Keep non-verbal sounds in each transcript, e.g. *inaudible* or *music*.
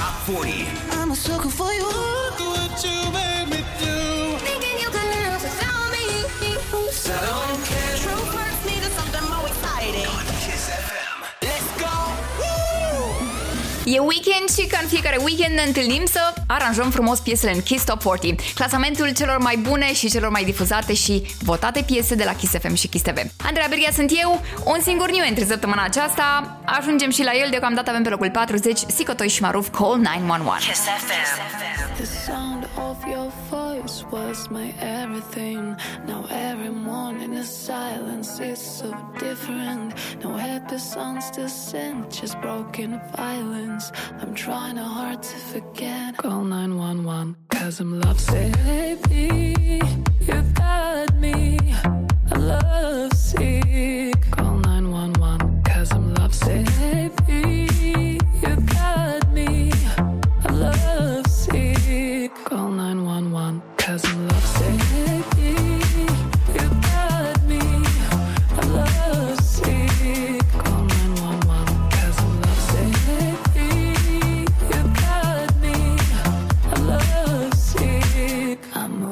Top 40. I'm a sucker for you. Look what you made E weekend și ca în fiecare weekend ne întâlnim să aranjăm frumos piesele în Kiss Top 40, clasamentul celor mai bune și celor mai difuzate și votate piese de la Kiss FM și Kiss TV. Andreea Berghia sunt eu, un singur new entry săptămâna aceasta, ajungem și la el, deocamdată avem pe locul 40, Sicotoiș și Maruf Call 911. Kiss FM. The sound of your voice was my everything. Now every morning the silence, is so different. No happy songs to sing, just broken violence. I'm trying hard to forget. Call 911, cause I'm lovesick. Baby, you got me. I'm lovesick. Call 911, cause I'm lovesick. Baby, you got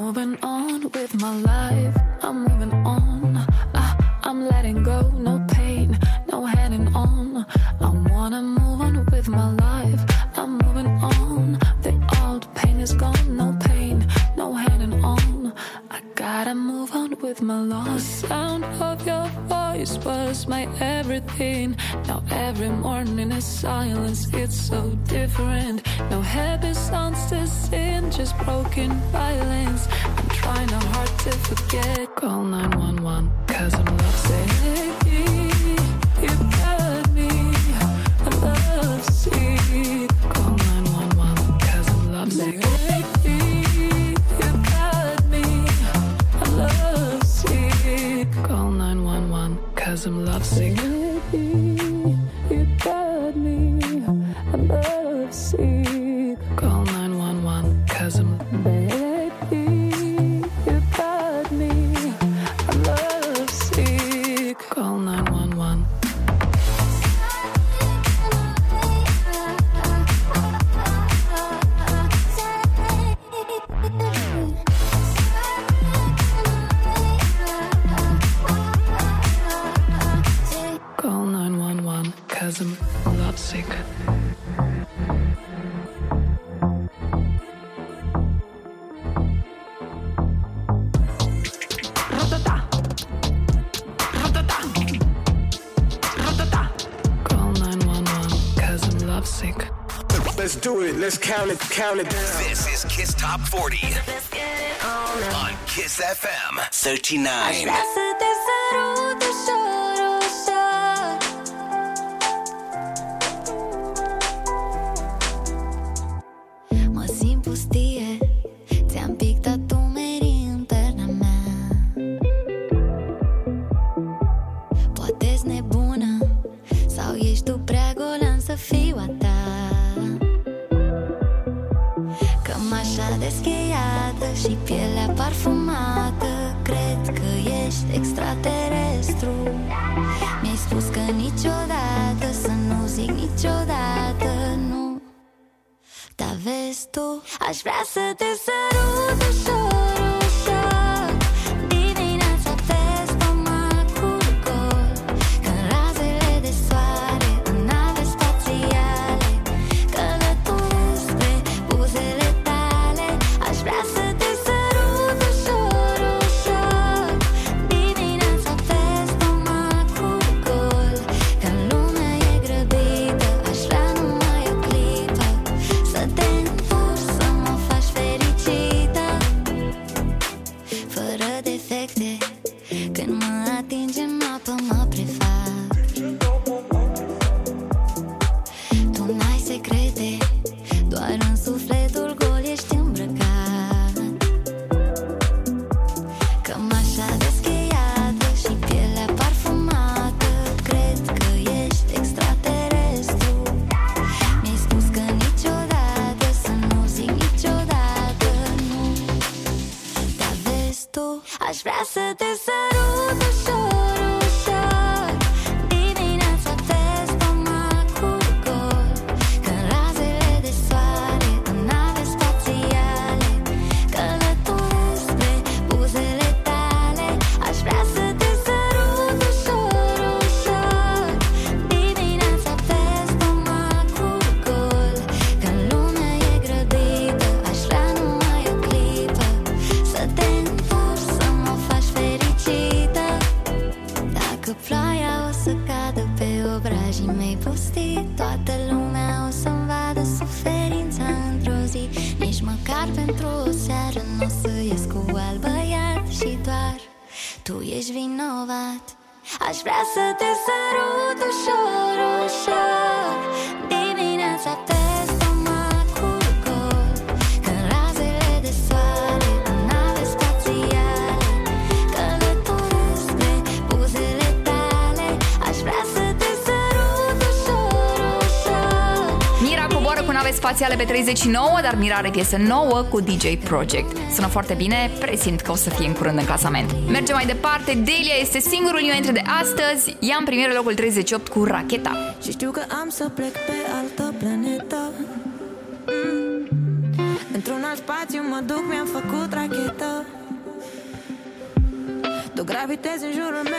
moving on with my life. I'm with my. The sound of your voice was my everything. Now every morning is silence. It's so different. No happy songs to sing, just broken violence. I'm trying hard to forget. Call 911, cause I'm. You cause I'm lovesick. Top 40 Let's get it on. on Kiss FM 39. Dar vezi tu? Aș vrea să te sărut ușor, ușor pe 39, dar mirare piesă nouă cu DJ Project. Sună foarte bine, presimt că o să fie în curând în clasament. Mergem mai departe, Delia este singurul new entry de astăzi, ea în primire locul 38 cu Racheta. Și știu că am să plec pe altă planetă. Mm. Într-un alt spațiu mă duc, mi-am făcut rachetă Tu gravitezi în jurul meu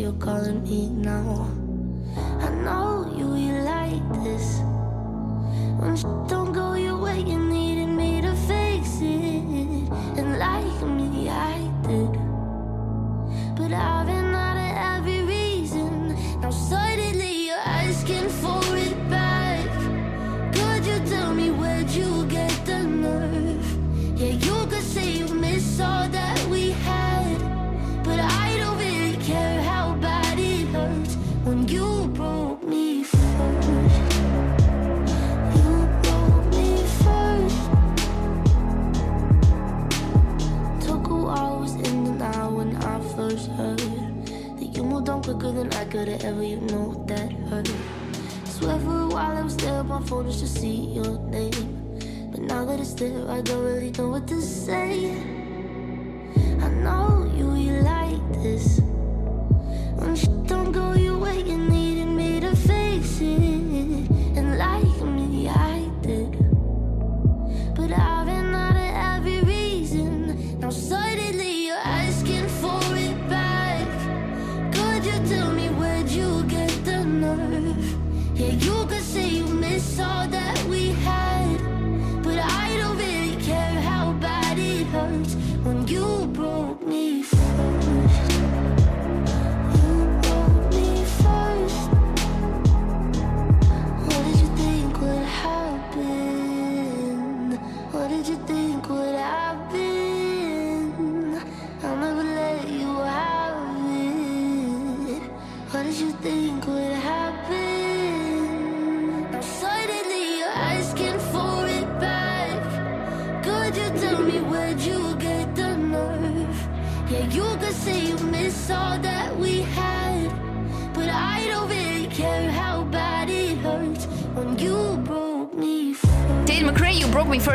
you're calling me now.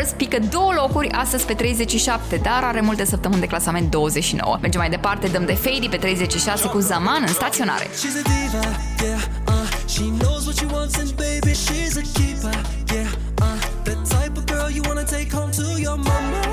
Spurs pică două locuri astăzi pe 37, dar are multe săptămâni de clasament 29. Mergem mai departe, dăm de Fady pe 36 cu Zaman în staționare. Uh, she knows what she wants and baby she's a keeper Yeah, uh, the type of girl you wanna take home to your mama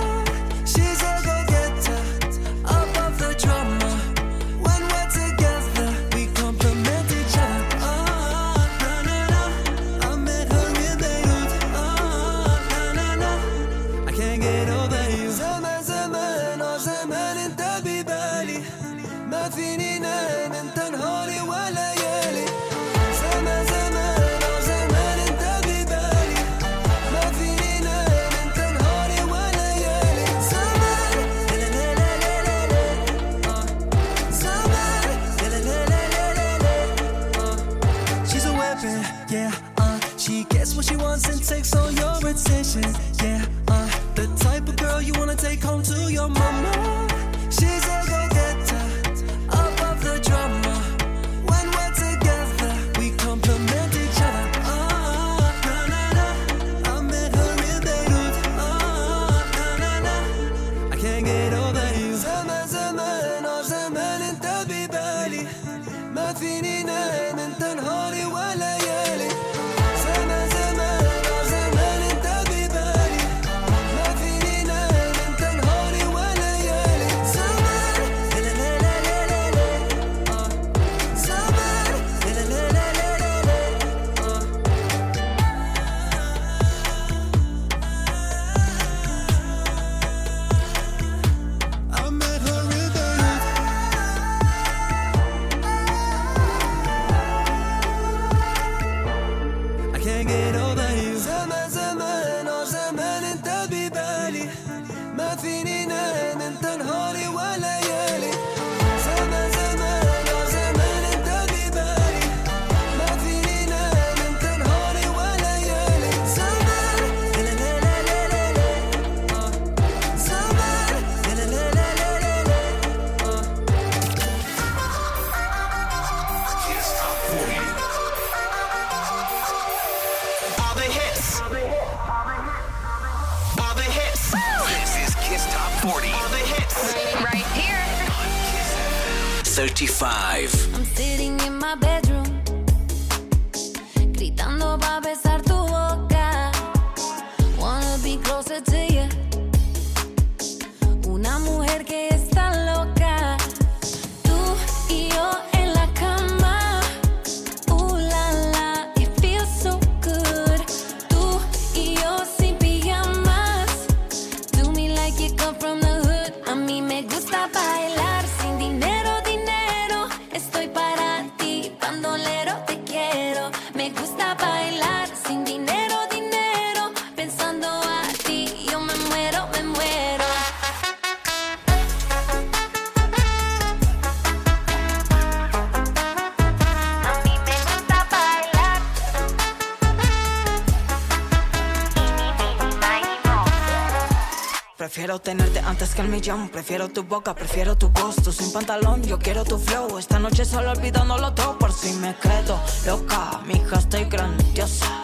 más que el millón. Prefiero tu boca, prefiero tu gusto. Sin pantalón, yo quiero tu flow. Esta noche solo olvidándolo todo por si me quedo loca. Mija, estoy grandiosa.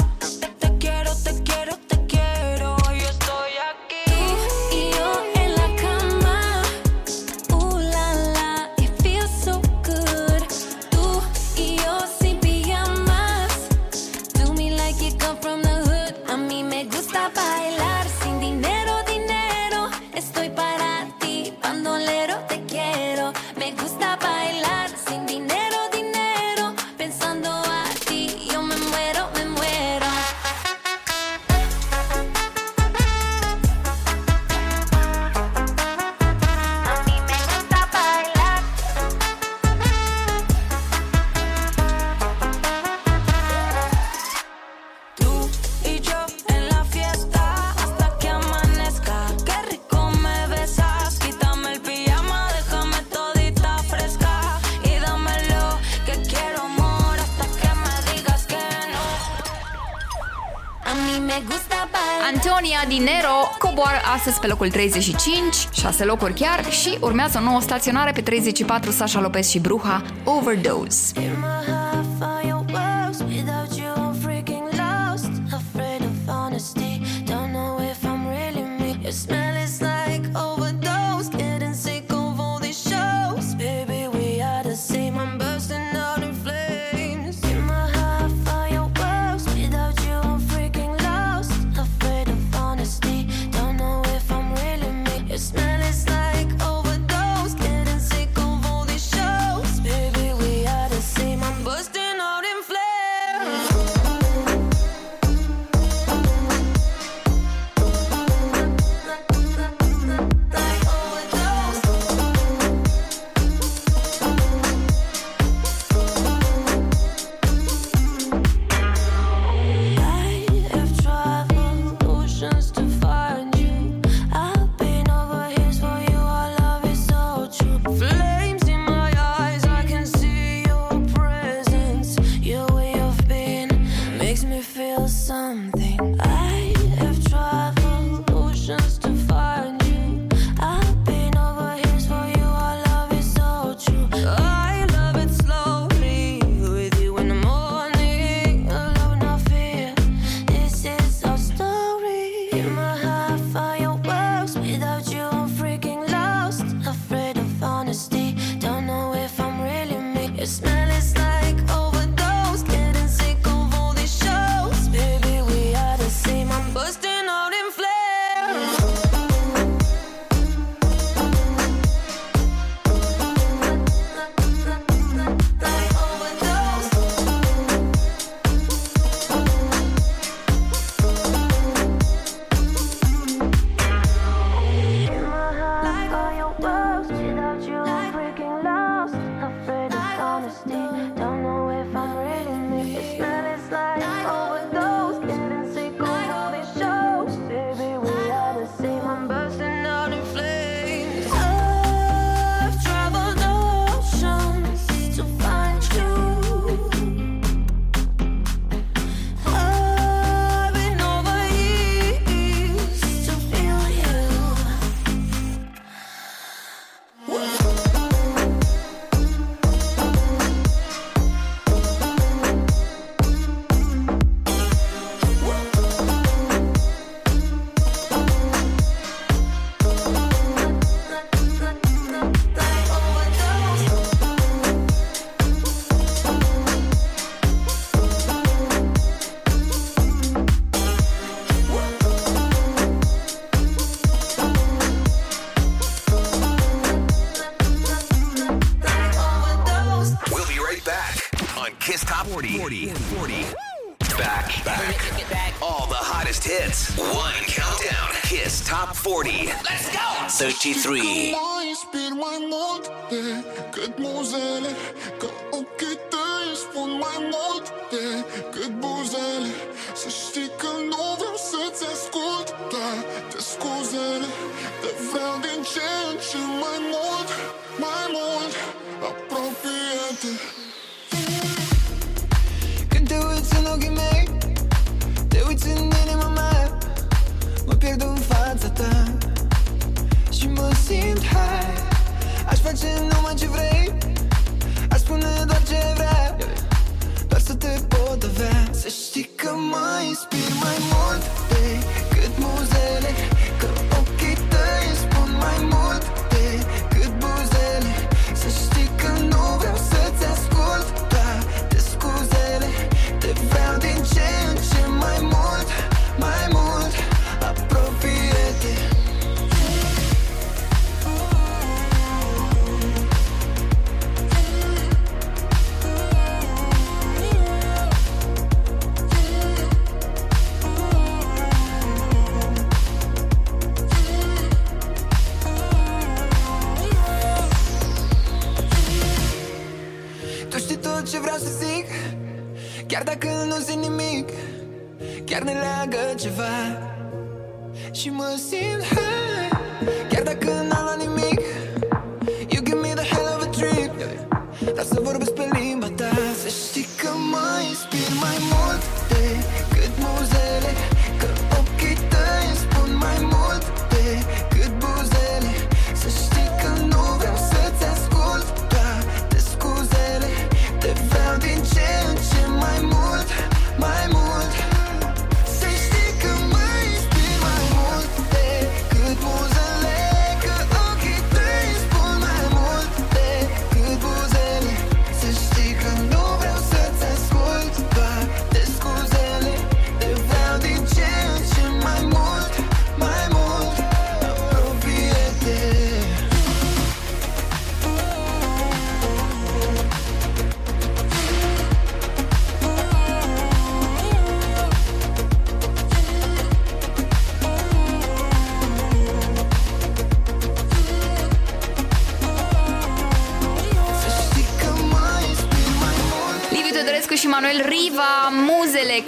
astăzi pe locul 35, 6 locuri chiar, și urmează o nouă staționare pe 34 Sasha Lopez și Bruha, Overdose.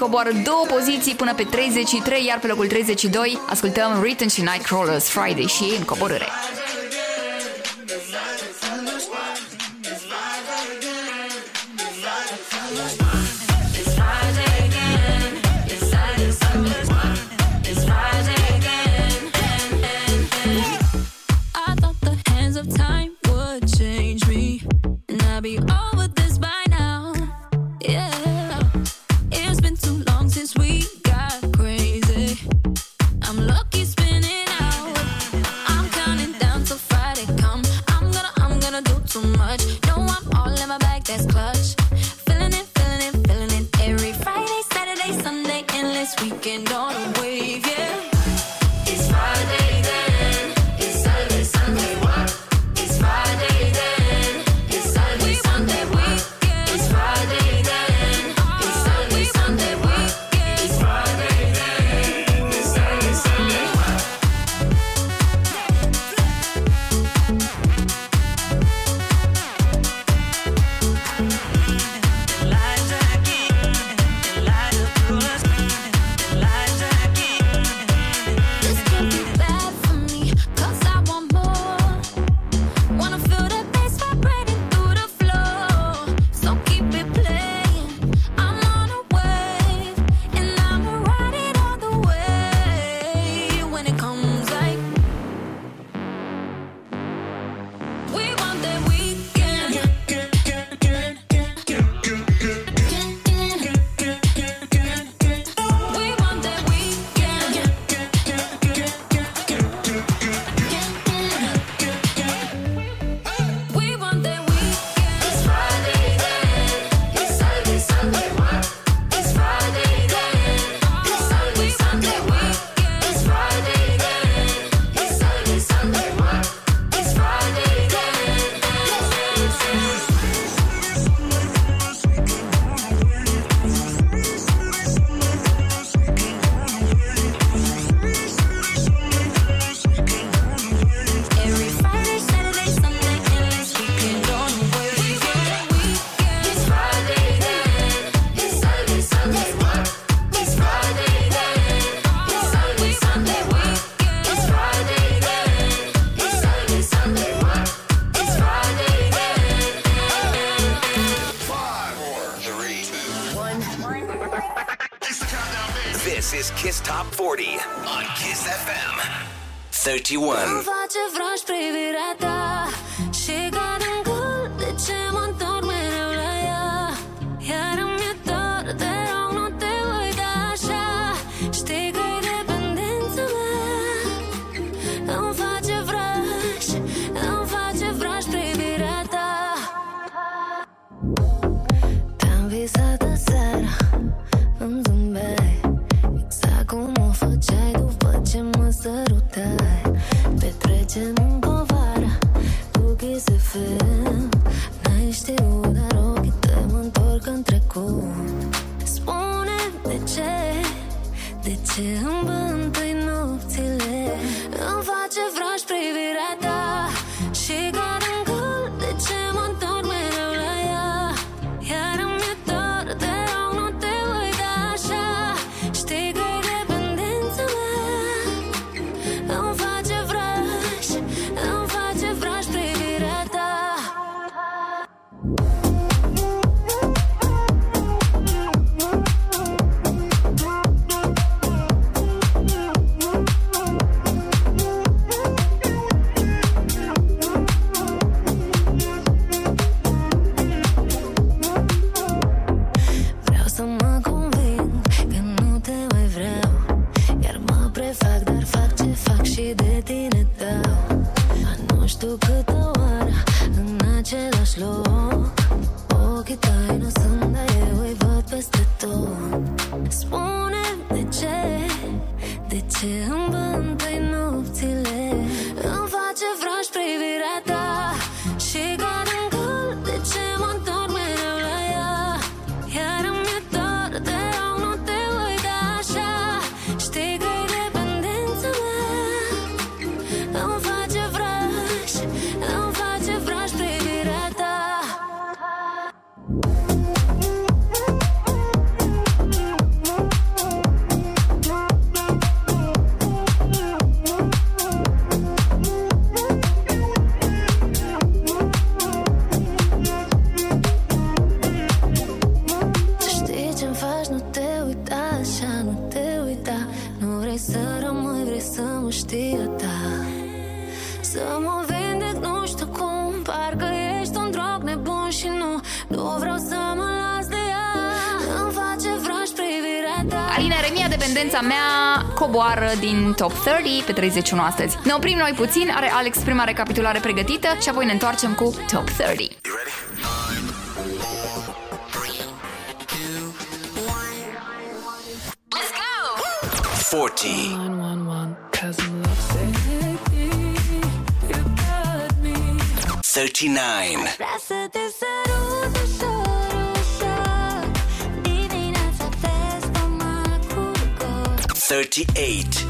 coboară două poziții până pe 33, iar pe locul 32 ascultăm Written și Nightcrawlers Friday și ei în coborâre. trecut spune de ce De ce îmi bântui nopțile. Îmi face vraj prin Top 30 pe 31 astăzi. Ne oprim noi puțin, are Alex prima recapitulare pregătită și apoi ne întoarcem cu Top 30. Let's go! 39. Thirty-eight.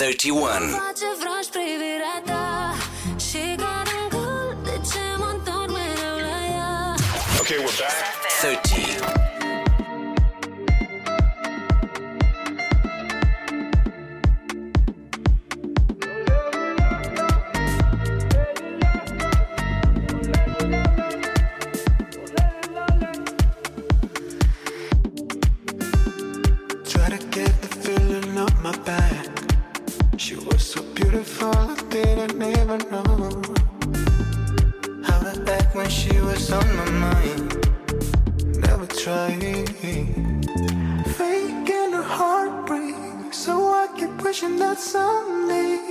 31. Okay, we're back. 30. beautiful, I didn't even know how to act when she was on my mind. Never tried faking a heartbreak, so I keep wishing that someday.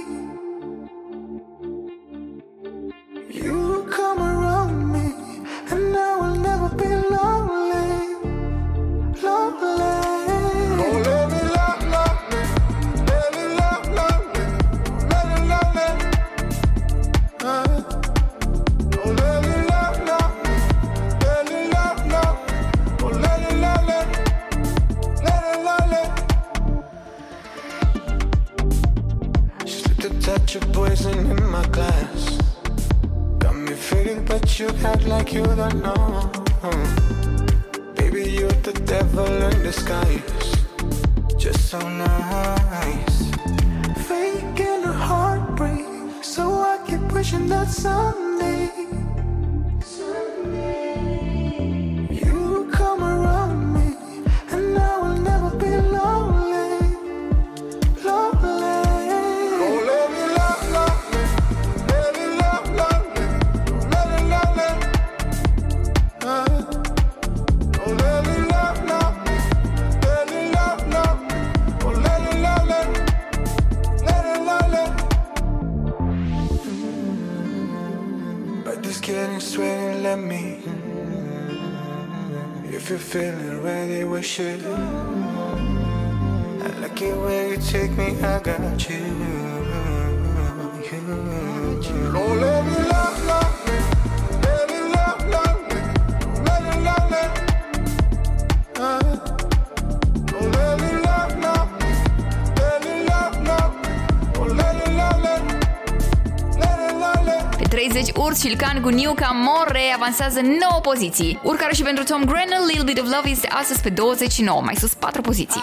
Bogdan Guniuca More avansează 9 poziții. Urcare și pentru Tom Grennan, Little Bit of Love este astăzi pe 29, mai sus 4 poziții.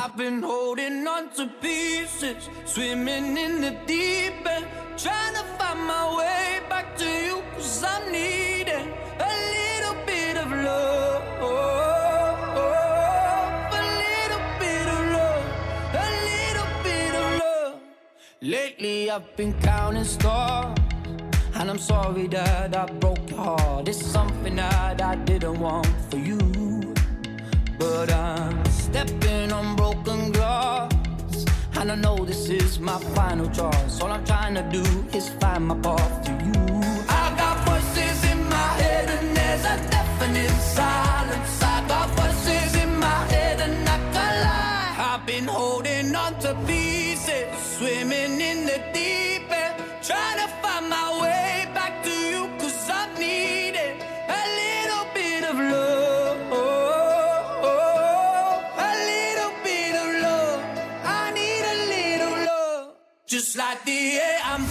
Lately I've been counting stars And I'm sorry that I've It's something that I didn't want for you. But I'm stepping on broken glass. And I know this is my final choice. All I'm trying to do is find my path to you. I got voices in my head, and there's a definite sound. yeah, I'm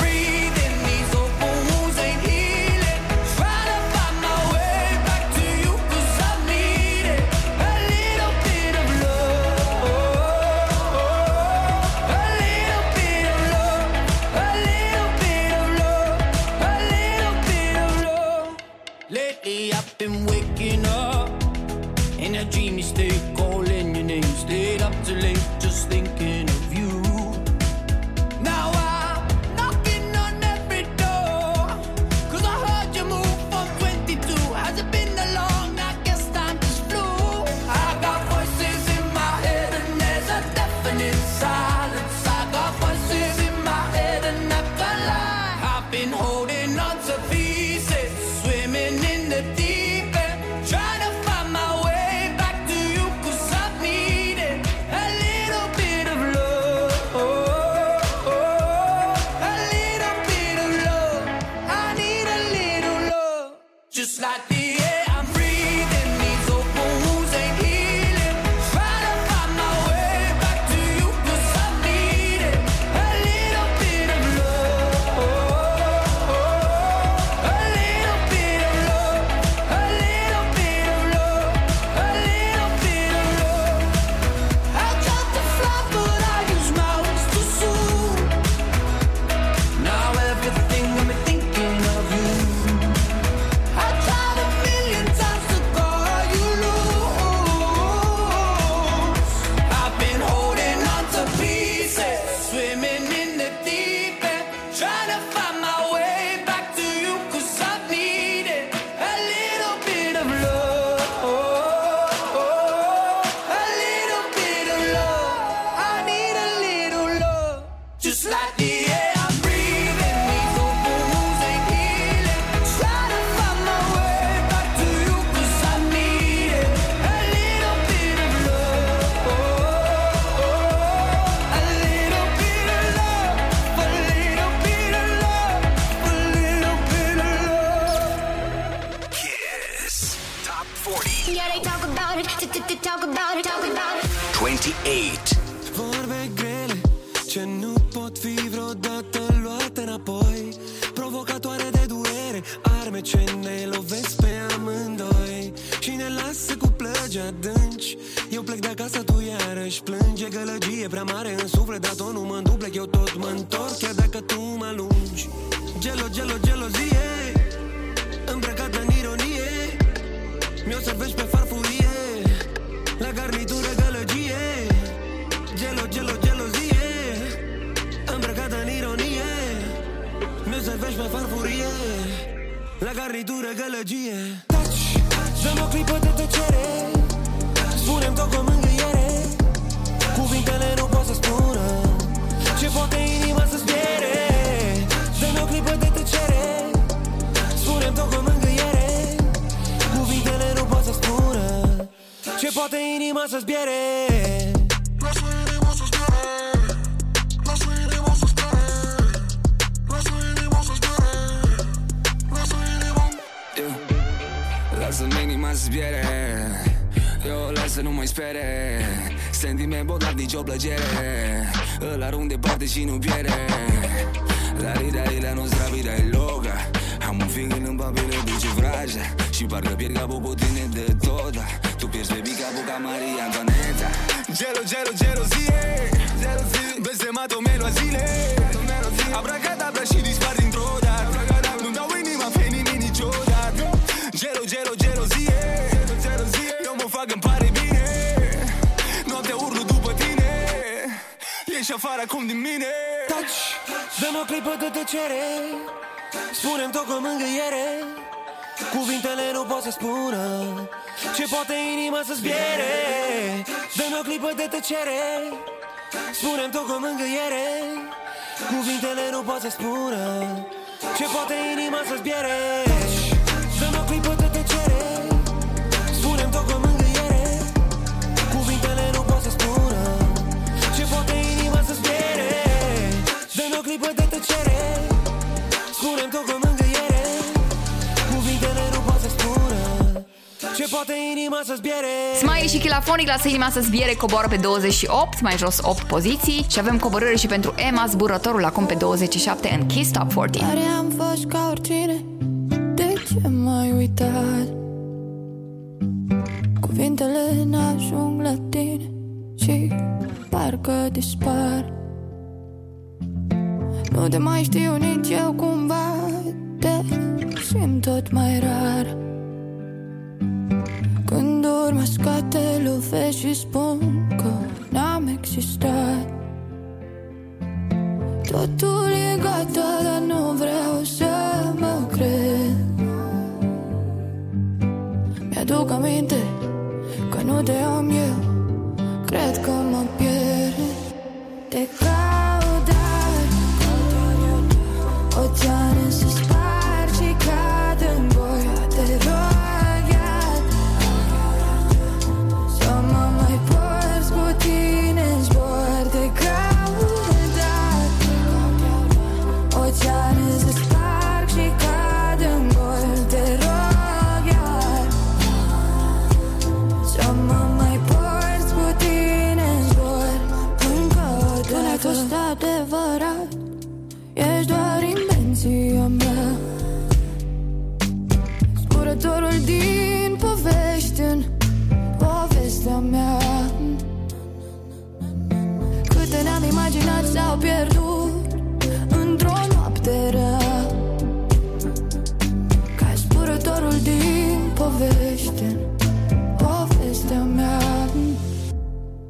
tăcere. Spune-mi tot cu mângâiere. Cuvintele nu pot să spună Ce poate inima să zbiere. Dă-mi o clipă de tăcere. Spune-mi tot cu mângâiere. Cuvintele nu pot să spună Ce poate inima să zbiere clipă de tăcere. Spune-mi tot cu mângâiere Cuvintele nu pot să spună Ce poate inima să zbiere. Smiley și Chilafonic lasă inima să zbiere, coboară pe 28, mai jos 8 poziții. Și avem coborâre și pentru Emma, zburătorul acum pe 27 în Kiss Top 40. Oare am fost ca oricine. De ce m-ai uitat? Cuvintele n-ajung la tine Și parcă dispar Nu te mai știu nici eu cumva Te simt tot mai rar. Când urmă scate lovesc și spun că n-am existat. Totul e gata, dar nu vreau să mă cred. Mi-aduc aminte că nu te am eu. Cred că mă pierd Te caut,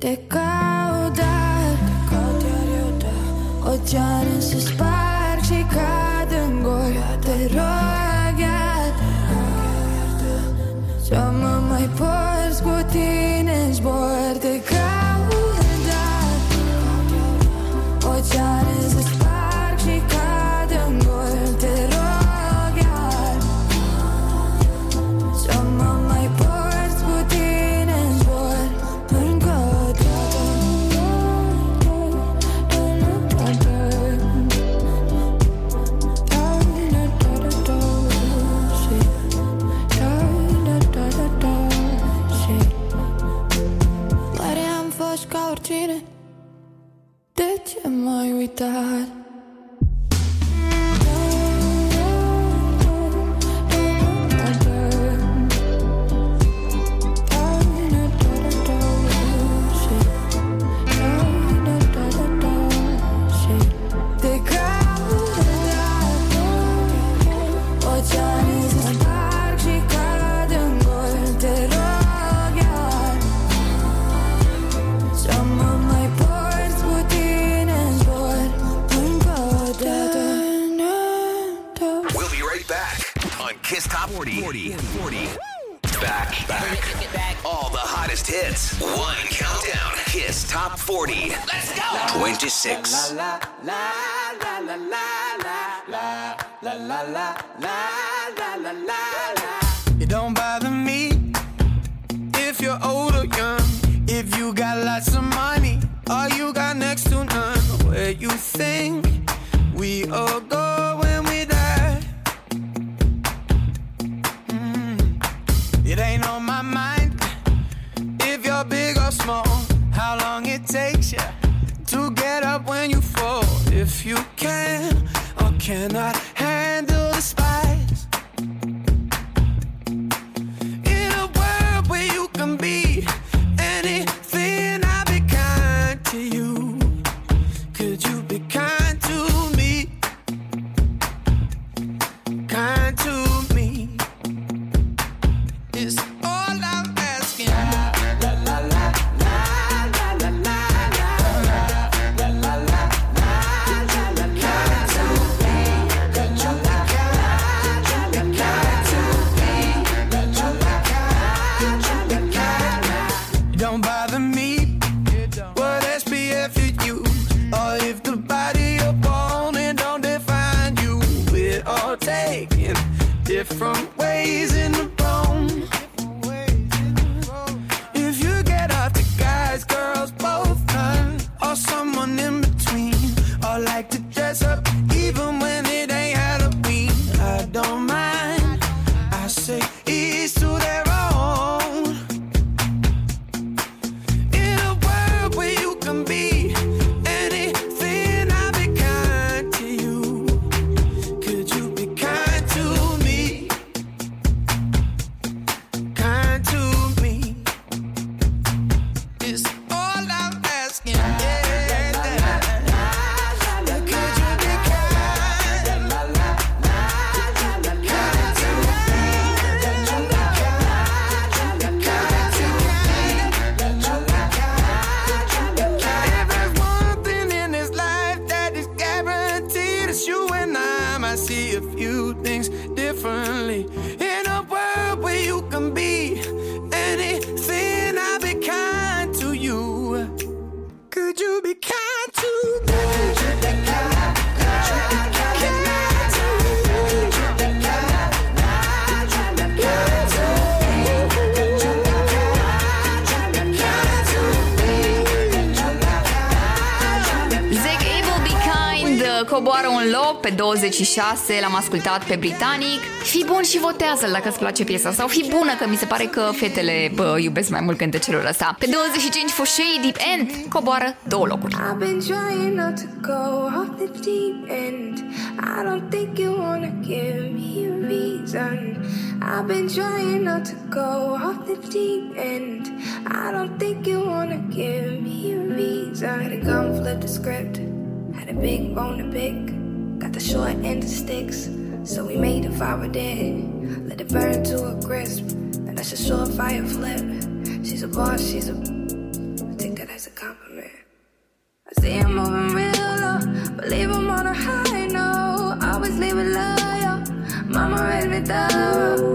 Te caut, dar Te caut 40. 40. 40. Back, back. All the hottest hits. One countdown. Kiss Top 40. Let's go. 26. La la la la la la la la la la la la It don't bother me if you're old or young. If you got lots of money, all you got next to none. Where you think we all go you can or cannot 2006 l-am ascultat pe Britanic. Fi bun și votează-l dacă îți place piesa sau fi bună că mi se pare că fetele bă, iubesc mai mult cântecelul ăsta. Pe 25 fost Deep End coboară două locuri. I've been trying not to go off the deep end. I don't think you wanna give me a reason. I've been trying not to go off the deep end. I don't think you wanna give me a reason. Had to come flip the script. Had a big bone to pick. Short end of sticks. So we made a fire dead. Let it burn to a crisp. And that's a surefire flip. She's a boss, she's a. I take that as a compliment. I see him moving real low, but leave him on a high note. Always leave it loyal. Mama raised me thorough.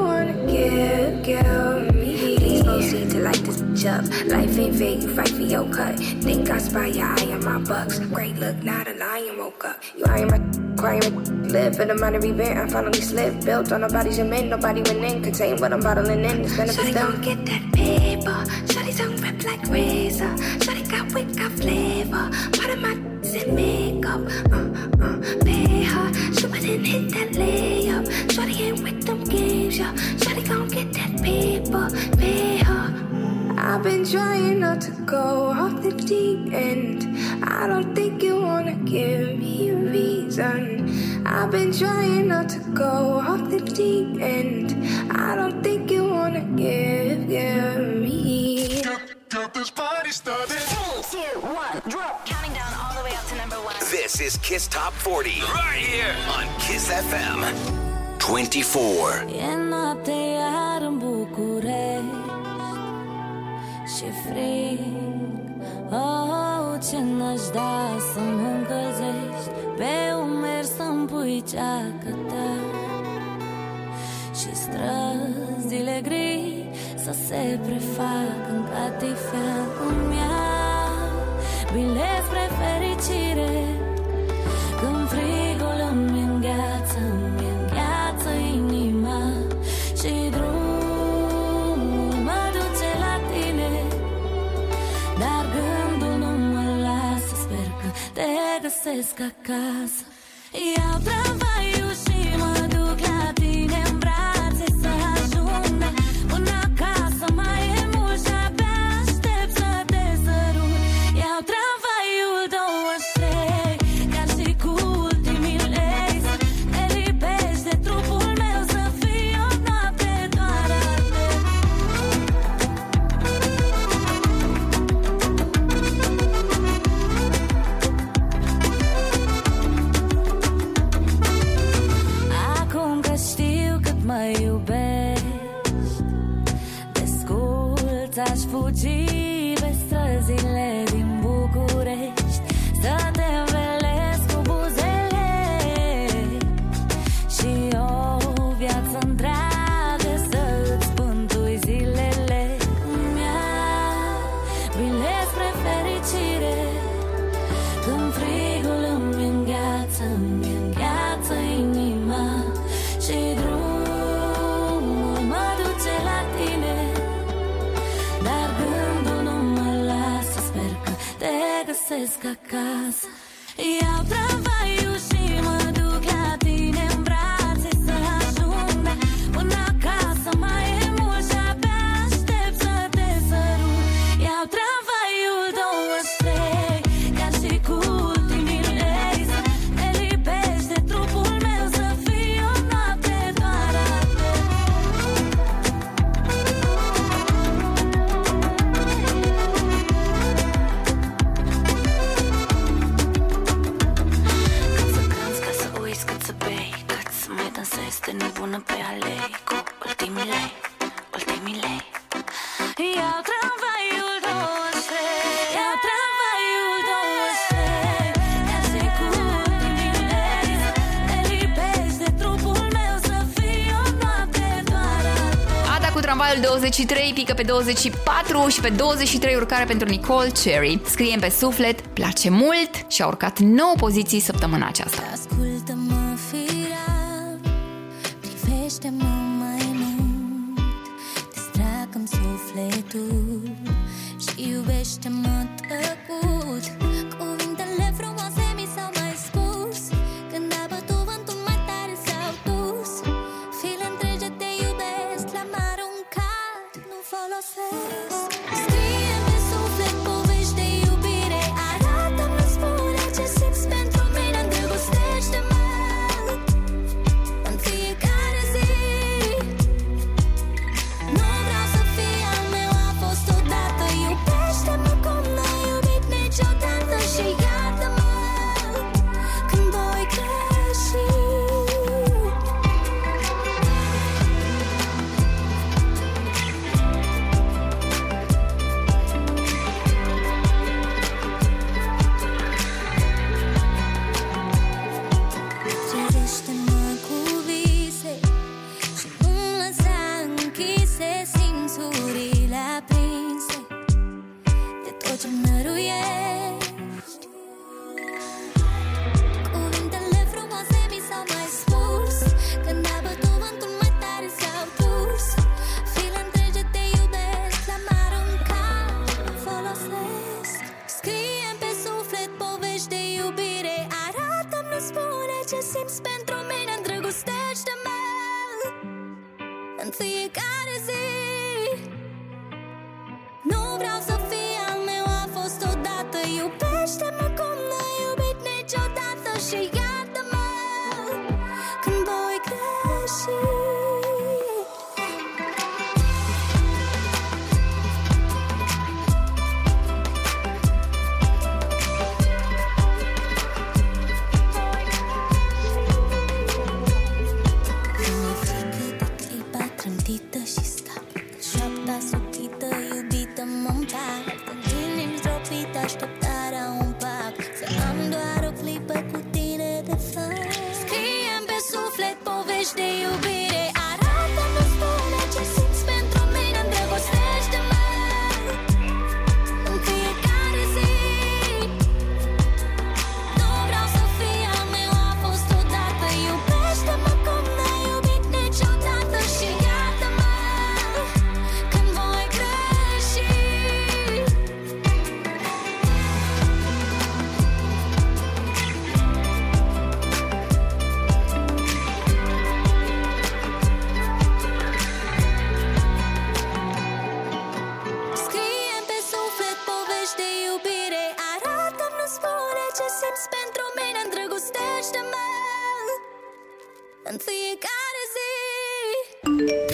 give me. Please proceed to light this bitch up. Life ain't fair, you fight for your cut. Think I spy your eye on my bucks. Great look, not a lion woke up. You eyeing my crying live for the minor event. I finally slipped. Built on nobody's cement, nobody went in. Contain what I'm bottling in. It's benefits Shawty gon' get that paper. Shawty tongue rip like razor. Shawty got got flavor. Part of my kisses and makeup. Uh, uh, pay her. She didn't hit that layup. Shorty ain't with them games, yeah. Shorty gon' get that paper. Pay her. I've been trying not to go off the deep end. I don't think you wanna give me a reason. I've been trying not to go off the deep end. I don't think you wanna give, give me. Get this party started. Three, two, one, drop. Counting down all the way up to number one. This is Kiss Top 40. Right here on Kiss FM 24. În București Și frig Oh, ce n-aș da să mă încălzești Pe umeri să-mi pui ceacăta Și străzile gri să se prefacă în catifea cum ea Bile spre fericire Când frigul îmi îngheață, îmi îngheață inima Și drumul mă duce la tine. Dar gândul nu mă lasă, sper că te găsesc acasă. Ia tramvai OG. скакать. 23, pică pe 24 și pe 23 urcare pentru Nicole Cherry. Scriem pe suflet, place mult și a urcat 9 poziții săptămâna aceasta.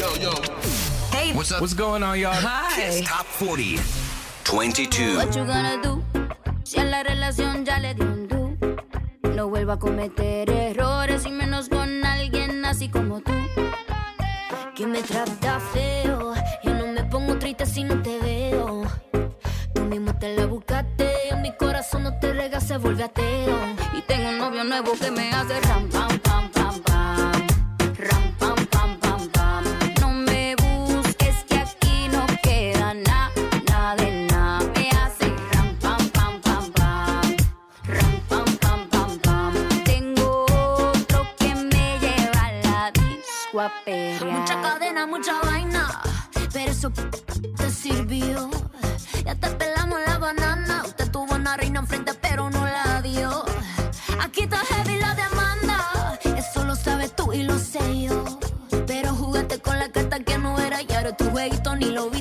Hey. What's up? What's going on, y'all? Hi. Kiss Top 40. 22. What you gonna do? Si a la relación ya le di un do. No vuelva a cometer errores y menos con alguien así como tú. Que me trata feo. Yo no me pongo triste si no te veo. Tú mismo te la buscaste. En mi corazón no te rega, se vuelve ateo. Y tengo un novio nuevo que me hace ram, pam, pam. Mucha cadena, mucha vaina, pero eso te sirvió. Ya te pelamos la banana, usted tuvo una reina enfrente pero no la dio. Aquí está heavy la demanda, eso lo sabes tú y lo sé yo. Pero jugaste con la carta que no era y ahora tu jueguito ni lo vi.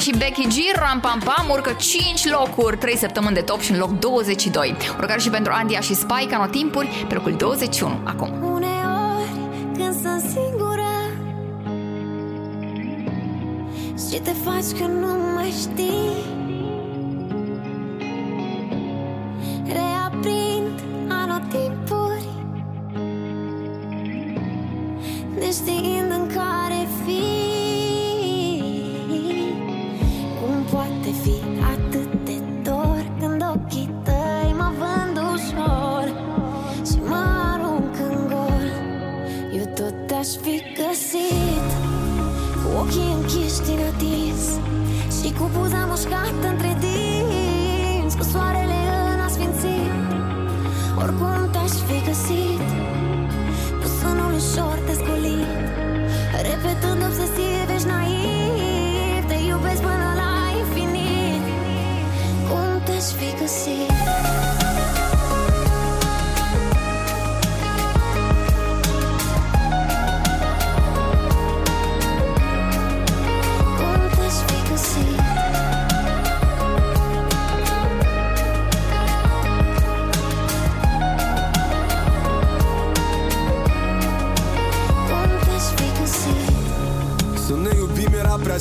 și Becky G, Ram Pam Pam, urcă 5 locuri, 3 săptămâni de top și în loc 22. Urcare și pentru Andia și Spy, ca timpuri, pe locul 21 acum. ochii închiși din atins Și cu buza mușcată între dinți Cu soarele în asfințit. Oricum te-aș fi găsit Cu sânul ușor descolit Repetând obsesiv, ești naiv Te iubesc până la infinit. Cum te-aș fi găsit?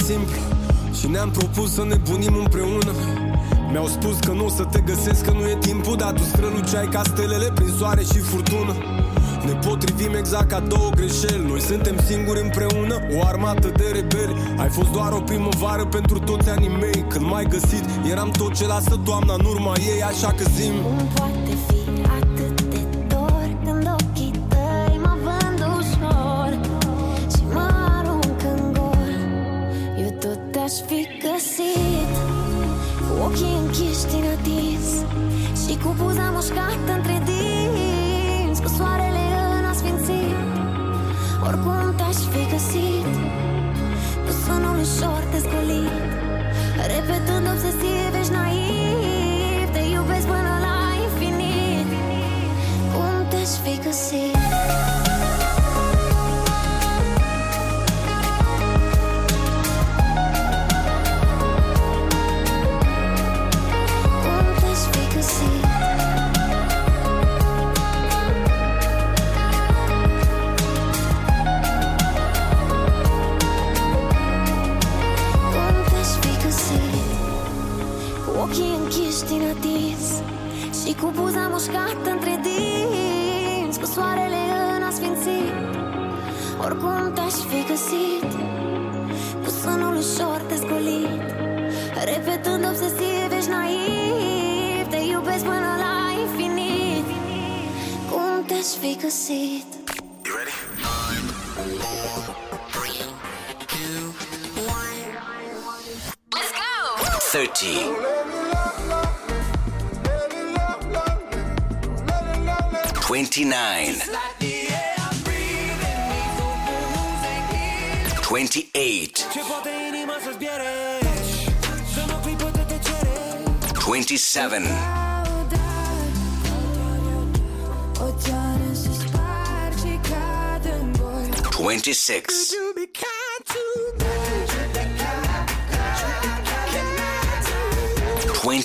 Simplu. Și ne-am propus să ne bunim împreună. Mi-au spus că nu o să te găsesc, că nu e timpul Dar tu străluceai ca stelele prin soare și furtună. Ne potrivim exact ca două greșeli. Noi suntem singuri împreună, o armată de rebeli. Ai fost doar o primăvară pentru toți anii mei. Când m-ai găsit, eram tot ce lasă toamna în urma ei Așa că zim. Cum poate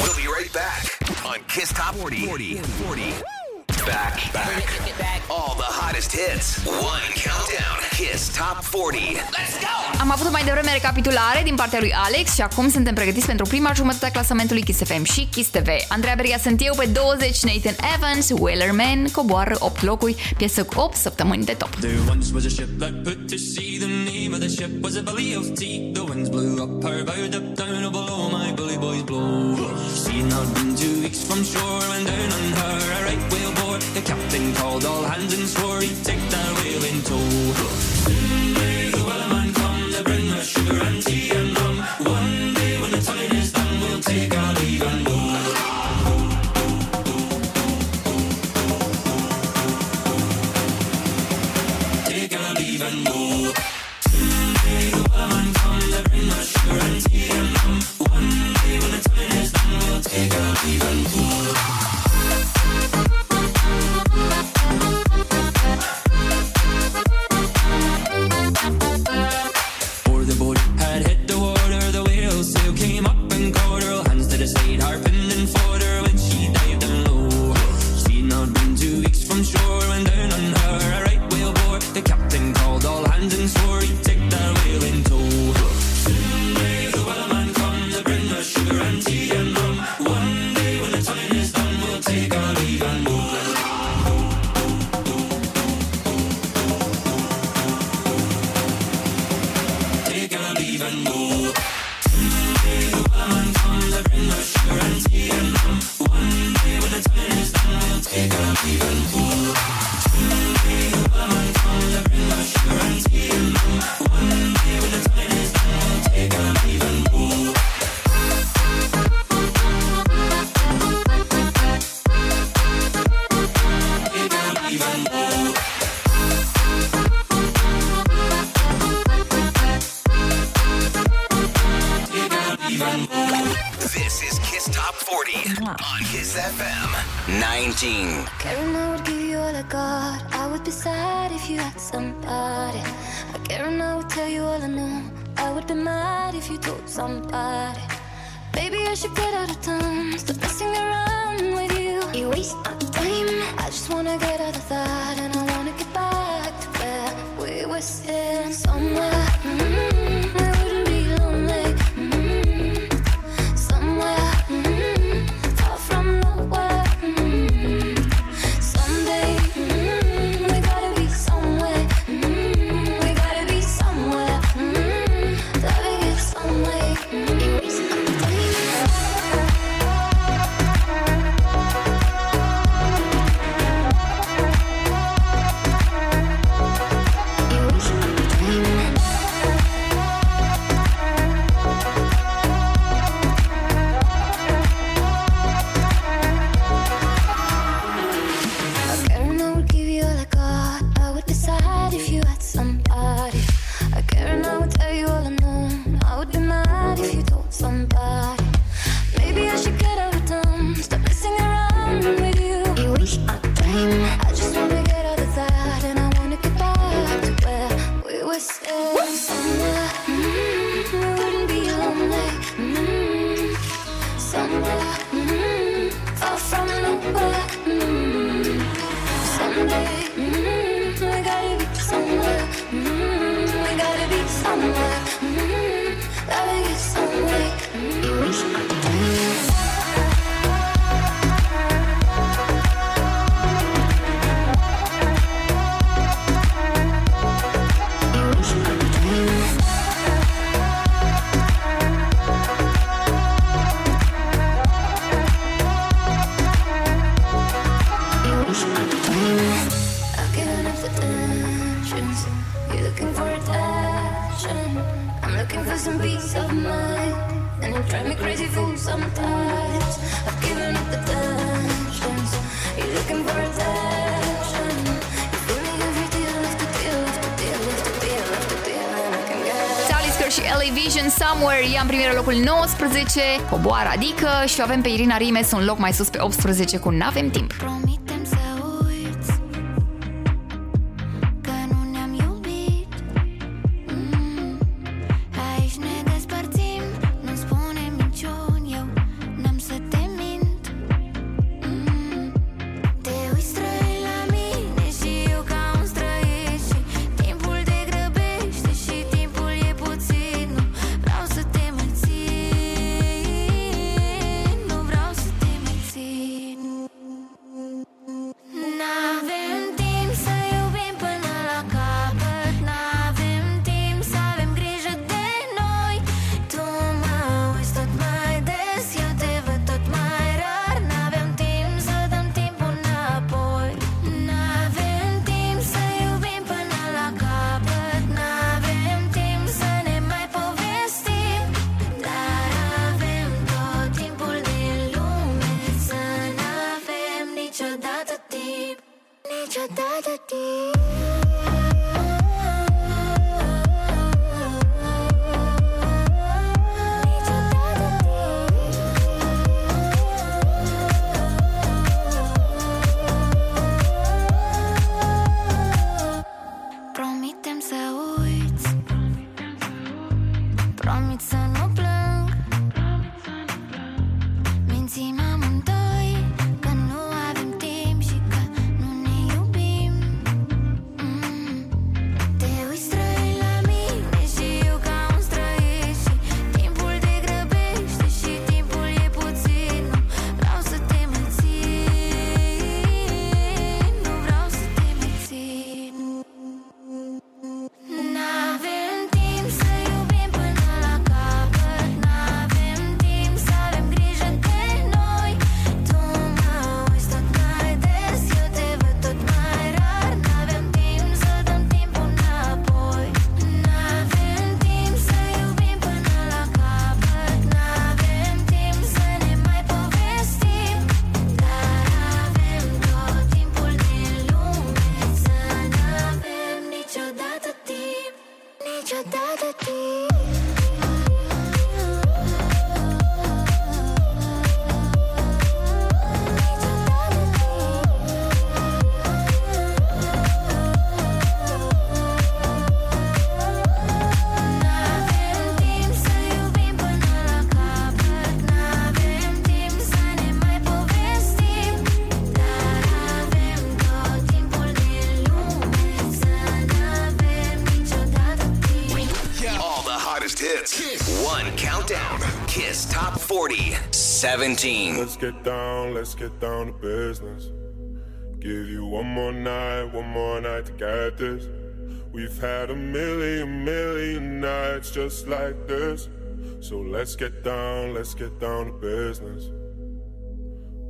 We'll be right back on Kiss Top 40. 40. 40. Back, back. All the hottest hits. One. Kiss Top 40. Let's go. Am avut mai devreme recapitulare din partea lui Alex și acum suntem pregătiți pentru prima jumătate a clasamentului Kiss FM și Kiss TV. Andreea Berga sunt eu pe 20, Nathan Evans, Wellerman coboară 8 locuri, piesă cu 8 săptămâni de top. There once was a ship that put to sea. The name of the ship was a belly of tea. The winds blew up her bow, up down oh, below my bully boys blow. She not been two weeks from shore when down on her a right whale bore. The captain called all hands and swore he'd take that whale in tow. Soon may the wellerman come to bring us sugar and tea and 19, coboară adică și o avem pe Irina Rimes un loc mai sus pe 18 cu N-avem timp. 17. Let's get down, let's get down to business. Give you one more night, one more night to get this. We've had a million, million nights just like this. So let's get down, let's get down to business.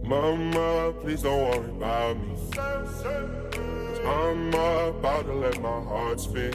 Mama, please don't worry about me. Cause I'm about to let my heart speak.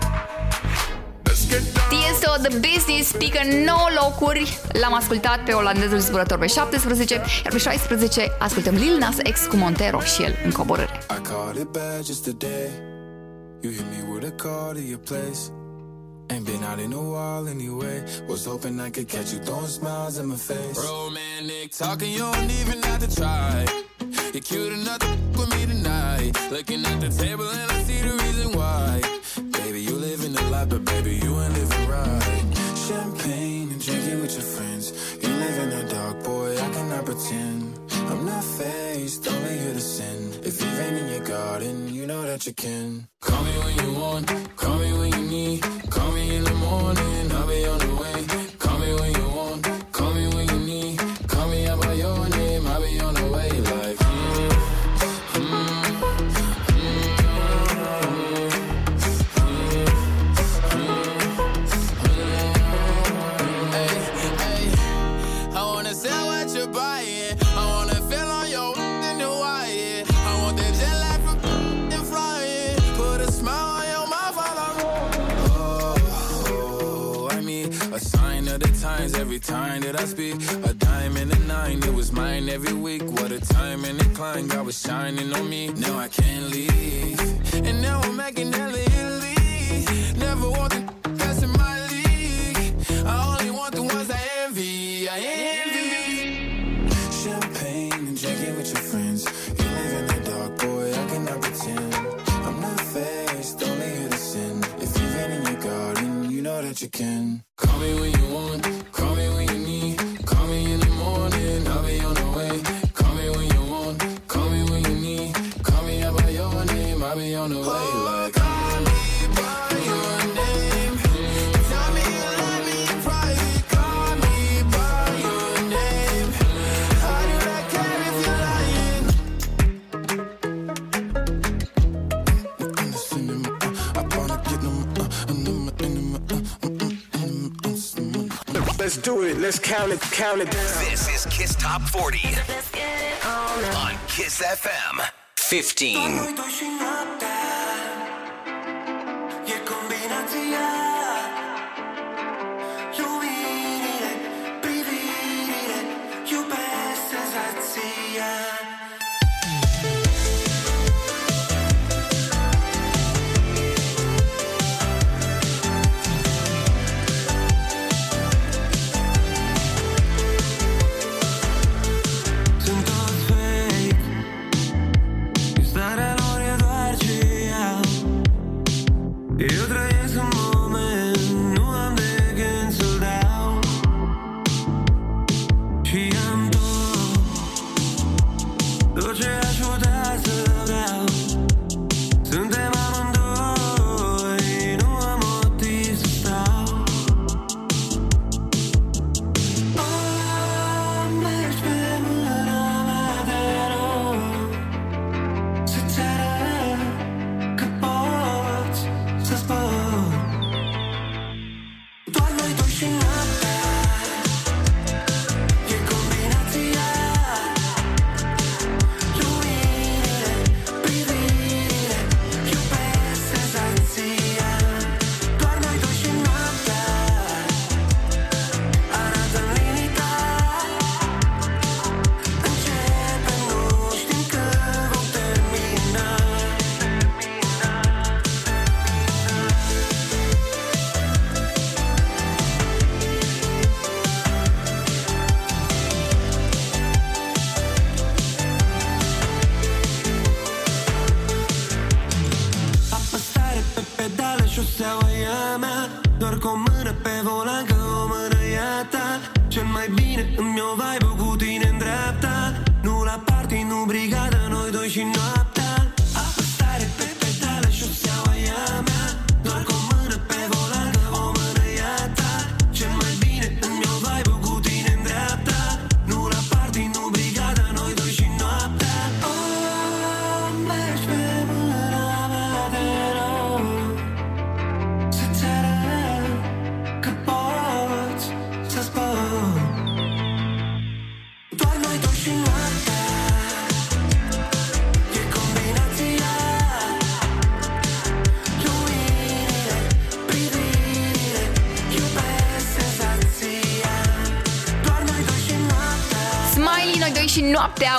Let's get down. Tiesto The Business pică 9 locuri. L-am ascultat pe olandezul zburător pe 17, iar pe 16 ascultăm Lil Nas X cu Montero și el în coborâre. I caught it bad just today. You hit me with a call to your place. Ain't been out in a while anyway. Was hoping I could catch you throwing smiles in my face. Romantic talking, you don't even have to try. You're cute enough to f- with me tonight. Looking at the table and I see the reason why. Living the life, but baby, you ain't living right. Champagne and drinking with your friends. You live in the dark, boy, I cannot pretend. I'm not faced, only here to sin. If you've in your garden, you know that you can. Call me when you want, call me when you need. Call me in the morning, I'll be on time that I speak. A dime and a nine, it was mine every week. What a time and climb, God was shining on me. Now I can't leave. And now I'm making hella Italy. Never want the that's in my league. I only want the ones I envy. I envy. Champagne and drinking with your friends. You live in the dark, boy, I cannot pretend. I'm not faced, only here to sin. If you've rain in your garden, you know that you can. Let's count it. Count it down. This is Kiss Top 40 on Kiss FM 15.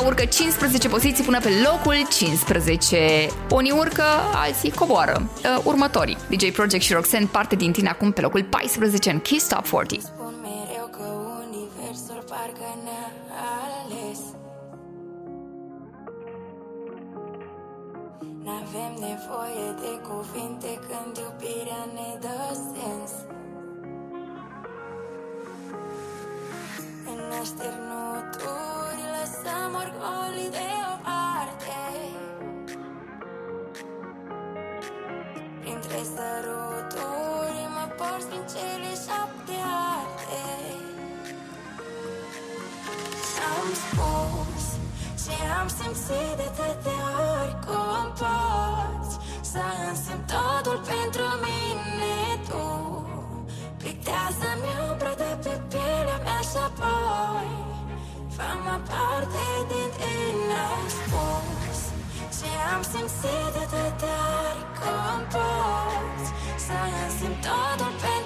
urcă 15 poziții până pe locul 15. Unii urcă, alții coboară. Uh, următorii, DJ Project și Roxanne, parte din tine acum pe locul 14 în Kiss Top 40. N-avem nevoie de cuvinte când iubirea ne dă sens am zis de atâtea ori cum poți Să însemn totul pentru mine tu. Plictează-mi umbra de pe pielea mea și apoi Fă-mă parte din tine, ai spus Și am simțit de atâtea ori cum poți Să însemn totul pentru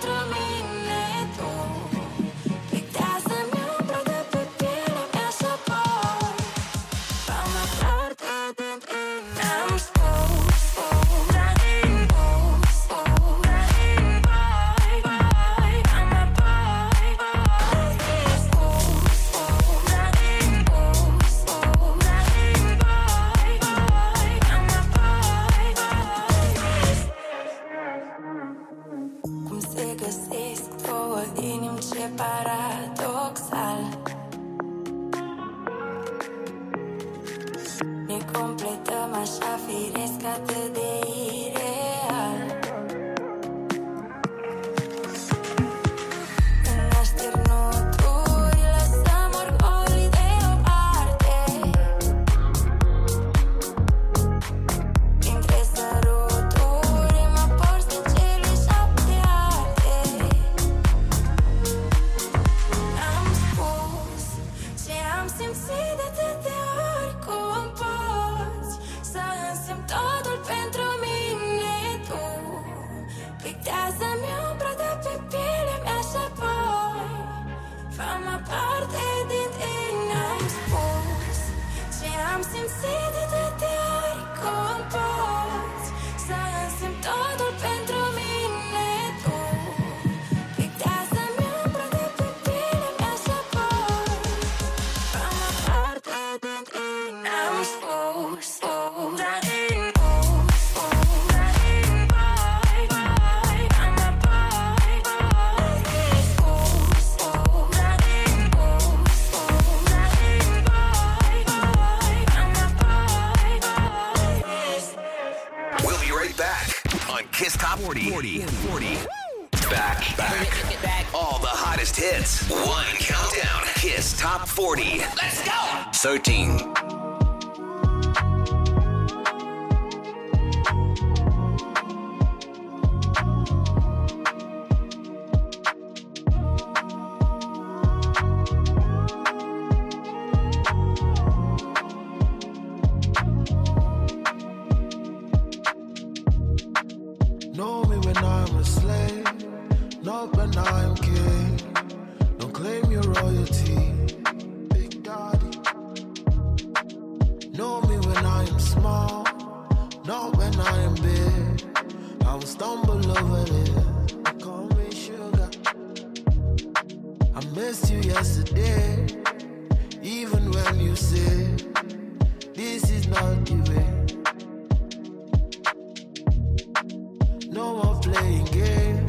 playing game.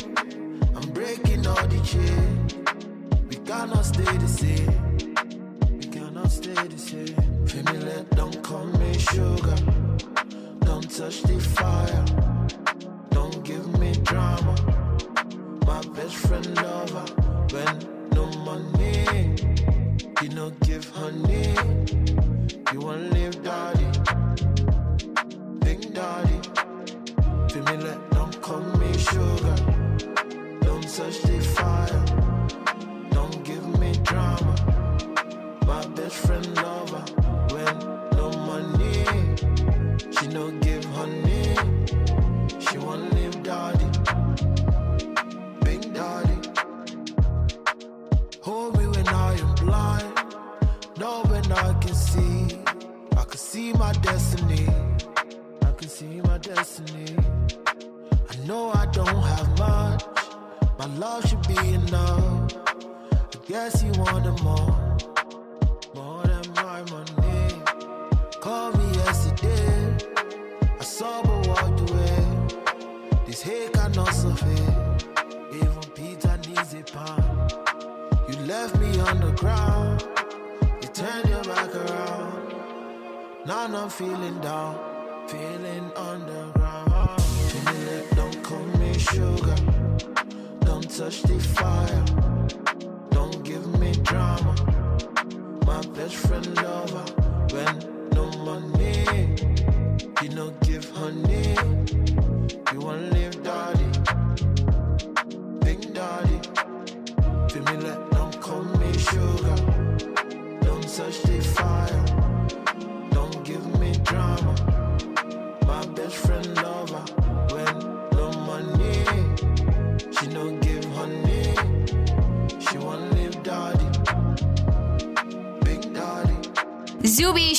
I'm breaking all the chains. We cannot stay the same.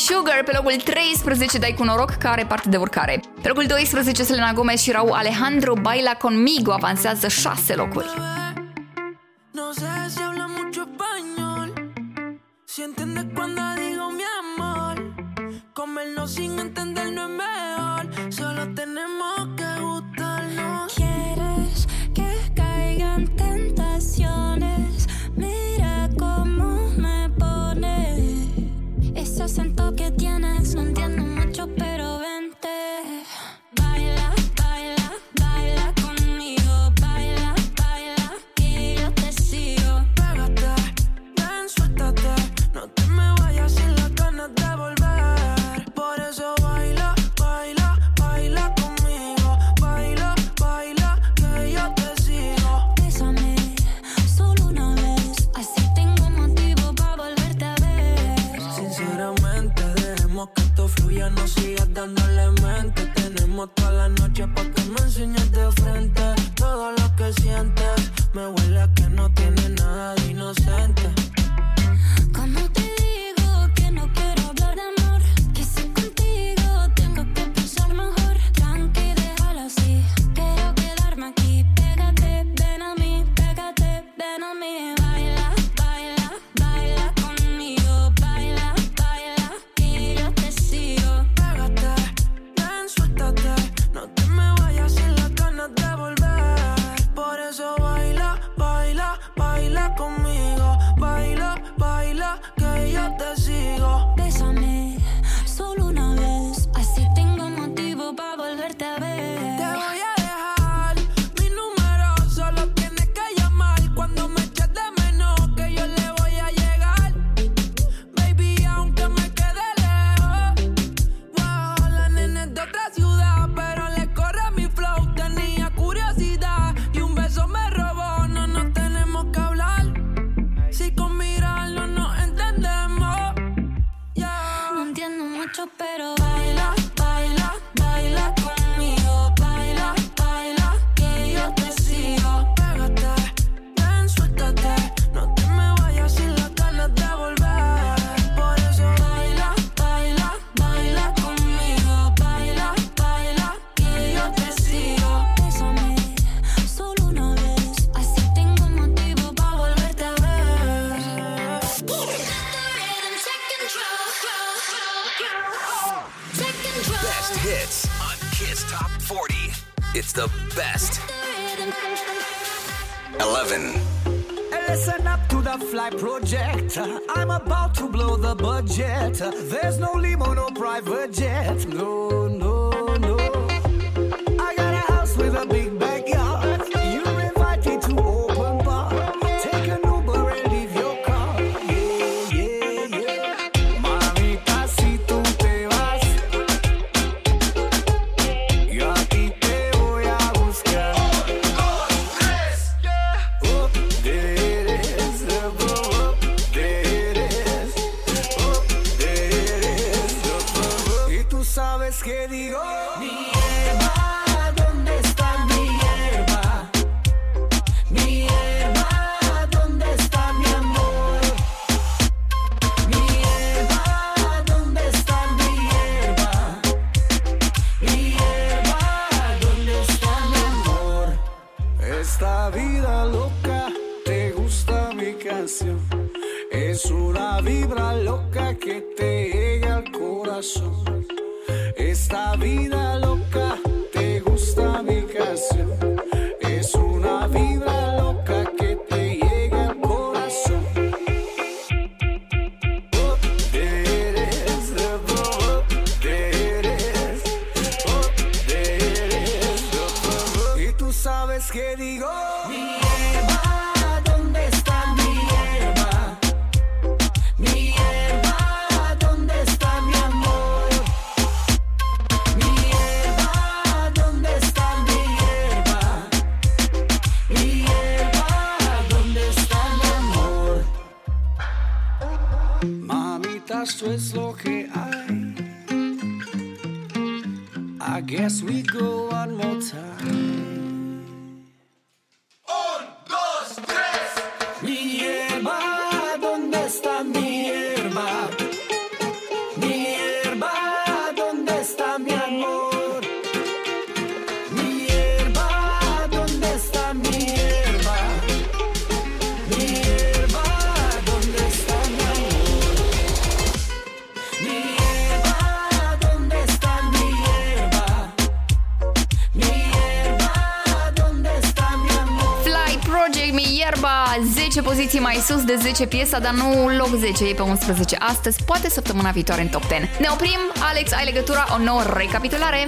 Sugar, pe locul 13 Dai cu noroc, care parte de urcare. Pe locul 12 Selena Gomez și Raul Alejandro Baila Conmigo avansează 6 locuri. Ierba 10 poziții mai sus de 10 piesa, dar nu loc 10, e pe 11 astăzi, poate săptămâna viitoare în top 10. Ne oprim, Alex, ai legătura, o nouă recapitulare.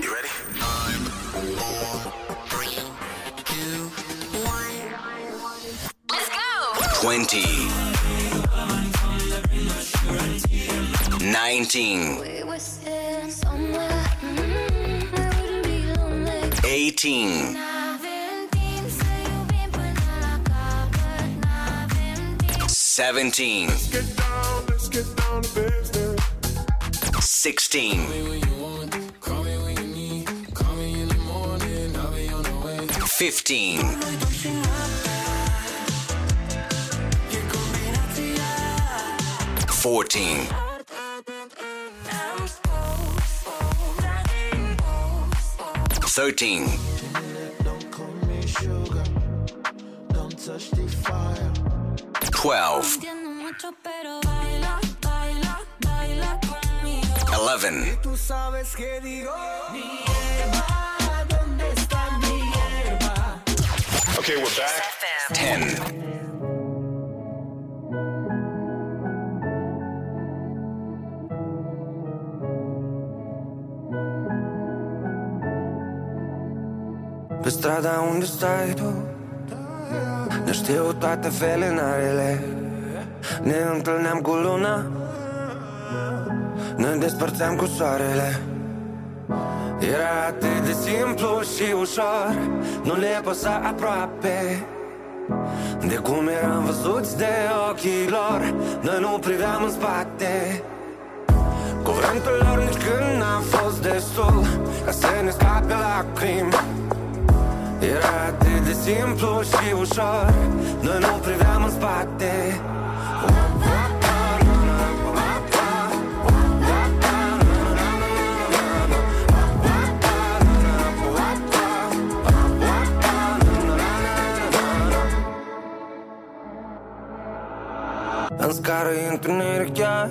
Let's go! 20 19 18 17. 16. 15. 14. 13. 12. 11. Okay, we're back. 10. Strada onde stai tu Ne știu toate felinarele Ne întâlneam cu luna. Ne despărțeam cu soarele. Era atât de simplu și ușor. Nu le păsa aproape. De cum eram văzuți de ochii lor Noi nu priveam în spate. Cuvântul lor nici când n-a fost destul Ca să ne scape lacrimi era atât de simplu și ușor. Noi nu priveam în spate. În scară e întuneric chiar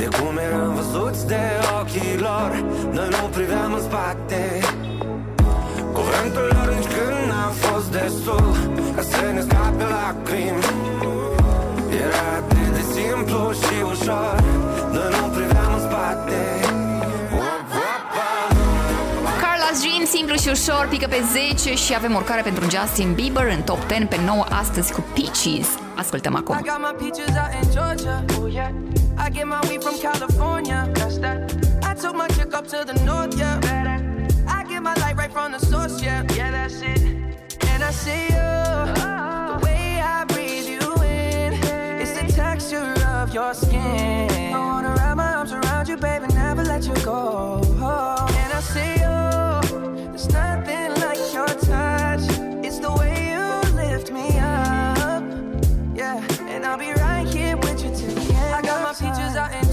De cum eram văzuți de ochii lor Noi nu priveam în spate Cuvântul lor nici când n-a fost destul Ca să ne scape lacrimi Era atât de simplu și ușor Noi nu priveam în spate Carla's Dream, simplu și ușor, pică pe 10 și avem urcare pentru Justin Bieber în top 10 pe 9 astăzi cu Peaches. Ascultăm I acum. got my peaches out in Georgia. Oh yeah. I get my weed from California. That's that. I took my chick up to the north, yeah. I get my light right from the source, yeah. Yeah, that's it. And I see you. The way I breathe you in. It's the texture of your skin. I wanna wrap my arms around you, baby, never let you go.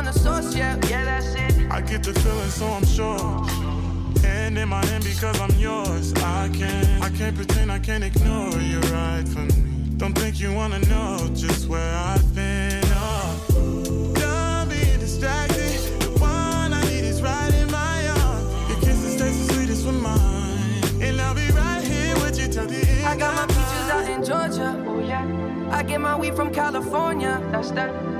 I get my light right from the source. Yeah, yeah, that's it. I get the feeling, so I'm sure. Hand in my hand because I'm yours. I can't, I can't pretend, I can't ignore you right from me. Don't think you wanna know just where I've been. Oh. Done being distracted. The one I need is right in my arms. Your kisses taste the sweetest with mine, and I'll be right here with you till the end. I got my peaches out in Georgia. Oh yeah. I get my weed from California. That's that.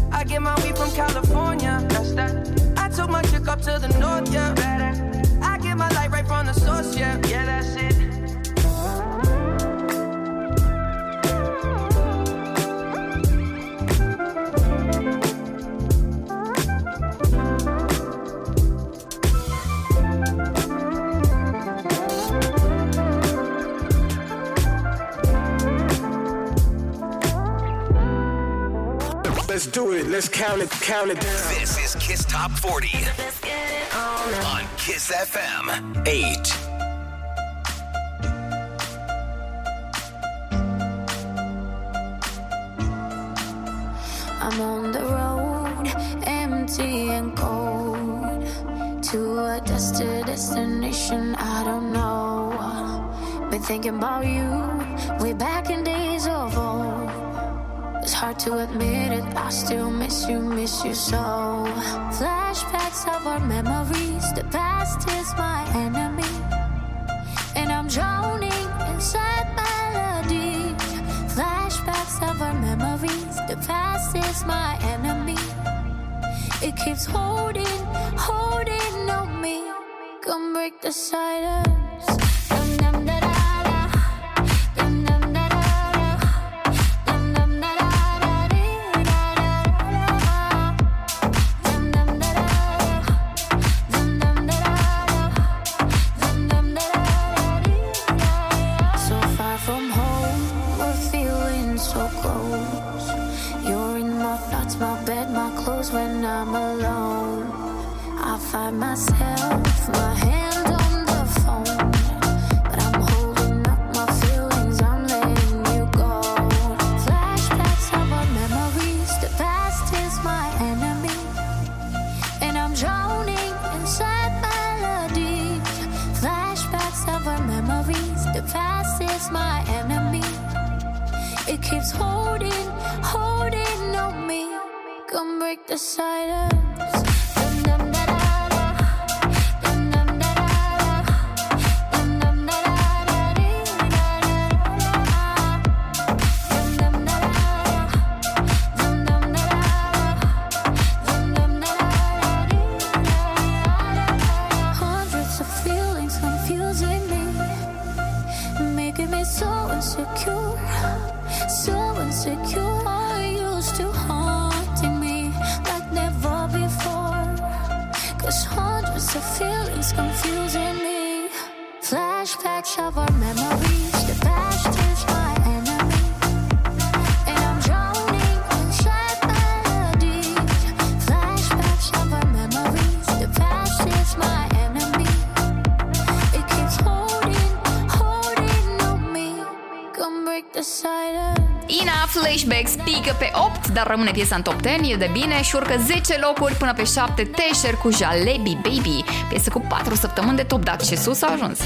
I get my weed from California. That's that. I took my chick up to the north, yeah. Better. I get my light right from the source, yeah. Yeah, that's it. Let's do it. Let's count it. Count it down. This is Kiss Top 40 on Kiss FM 8. I'm on the road, empty and cold, to a destined destination I don't know. Been thinking about you way back in days of old. Hard to admit it, I still miss you, miss you so. Flashbacks of our memories, the past is my enemy, and I'm drowning inside melody. Flashbacks of our memories, the past is my enemy. It keeps holding, holding on me. Come break the silence. dar rămâne piesa în top 10, e de bine și urcă 10 locuri până pe 7 Tesher cu Jalebi Baby, piesă cu 4 săptămâni de top dat și sus a ajuns.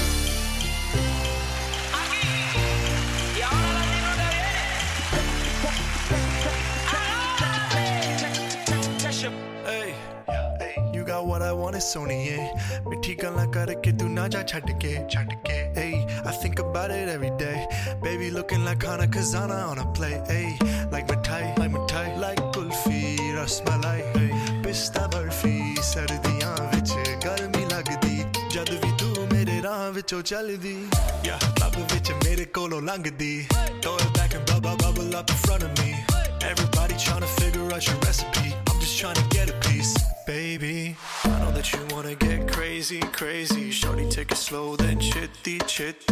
Hey, you got what I want है सोनिए मिठी गल्ला करके तू ना जा छट के छट के hey I think about it every day baby looking like Hana Kazana on a play ਵਿੱਚੋਂ ਚੱਲਦੀ yeah ਲੱਭ ਵਿੱਚ ਮੇਰੇ ਕੋਲੋਂ ਲੰਘਦੀ throw it back and bubble bubble up in front of me everybody trying to figure out your recipe I'm just trying to get a piece baby I know that you wanna get crazy crazy shorty take it slow then chitty chitty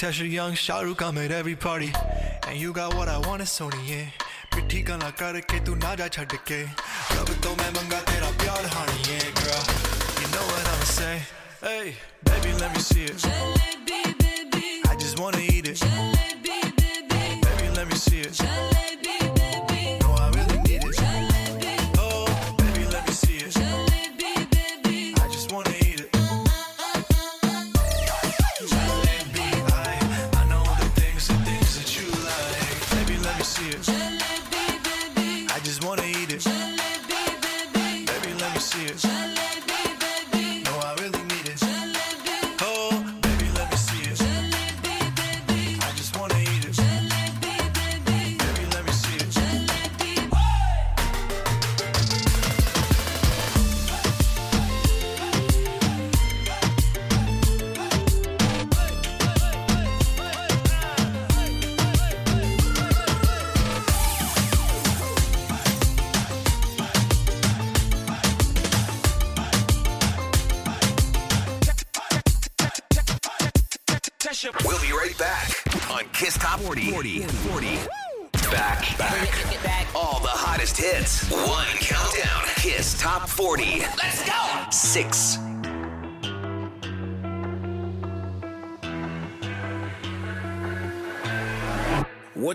Tasha Young, Shahrukh, I'm at every party. And you got what I want, it's Sony, yeah. Pretty gonna cut a kid to Naja Chadike. Love it, man, manga, tera pyar, honey, yeah, girl. You know what I'ma say. Hey, baby, let me see it. Jalebi, baby. I just wanna eat it. Jalebi, baby. Baby, let me see it.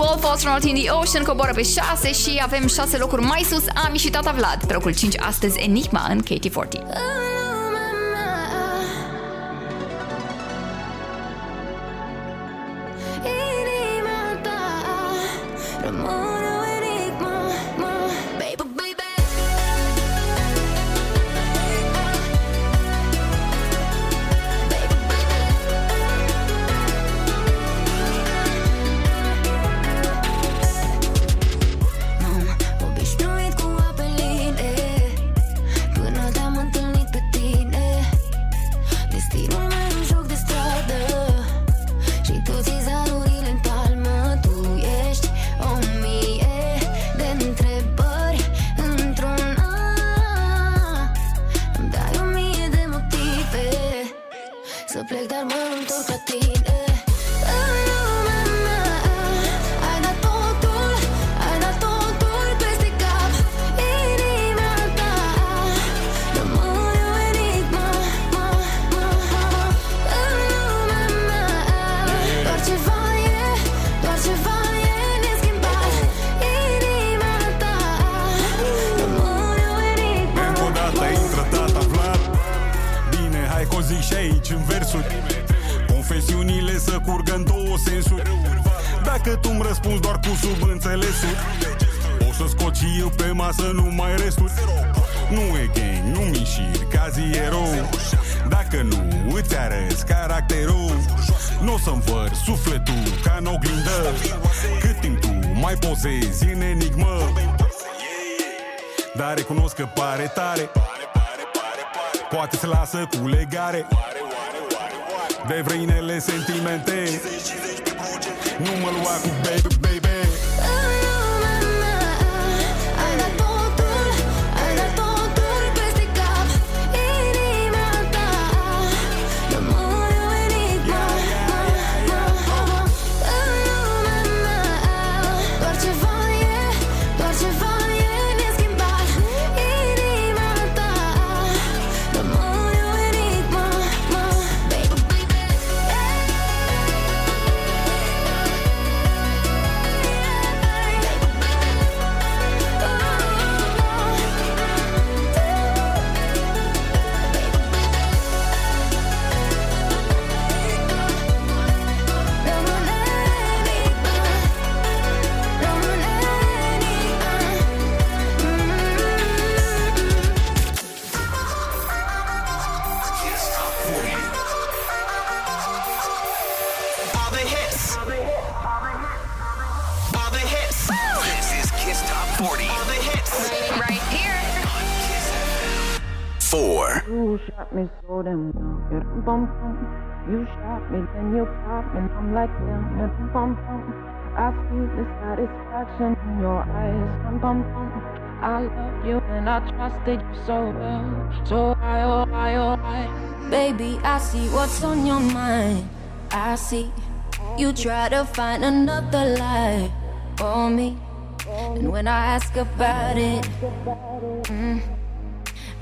12 Falls Not in the Ocean coboară pe 6 și avem 6 locuri mai sus Ami și Tata Vlad. Pe locul 5 astăzi Enigma în KT40. I trusted you so well. So I, oh I, oh I. Baby, I see what's on your mind. I see you try to find another lie for me. And when I ask about it, mm,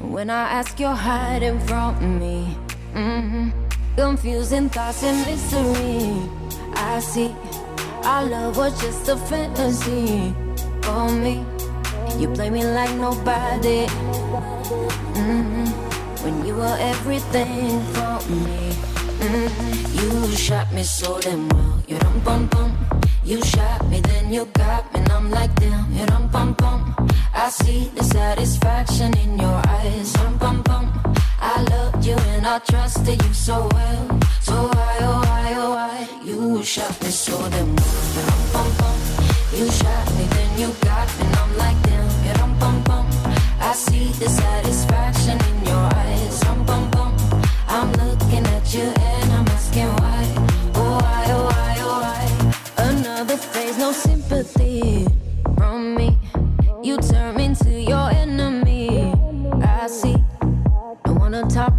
when I ask, you're hiding from me. mm Confusing thoughts and mystery. I see our love was just a fantasy for me. You play me like nobody. mm When you were everything for me. mm You shot me so damn well. You dum bum bum. You shot me, then you got me, and I'm like damn. You dum bum bum. I see the satisfaction in your eyes. Dum bum bum. I loved you and I trusted you so well. So why, oh why, oh why? You shot me so damn well. You dum bum bum. You shot me, then you got me,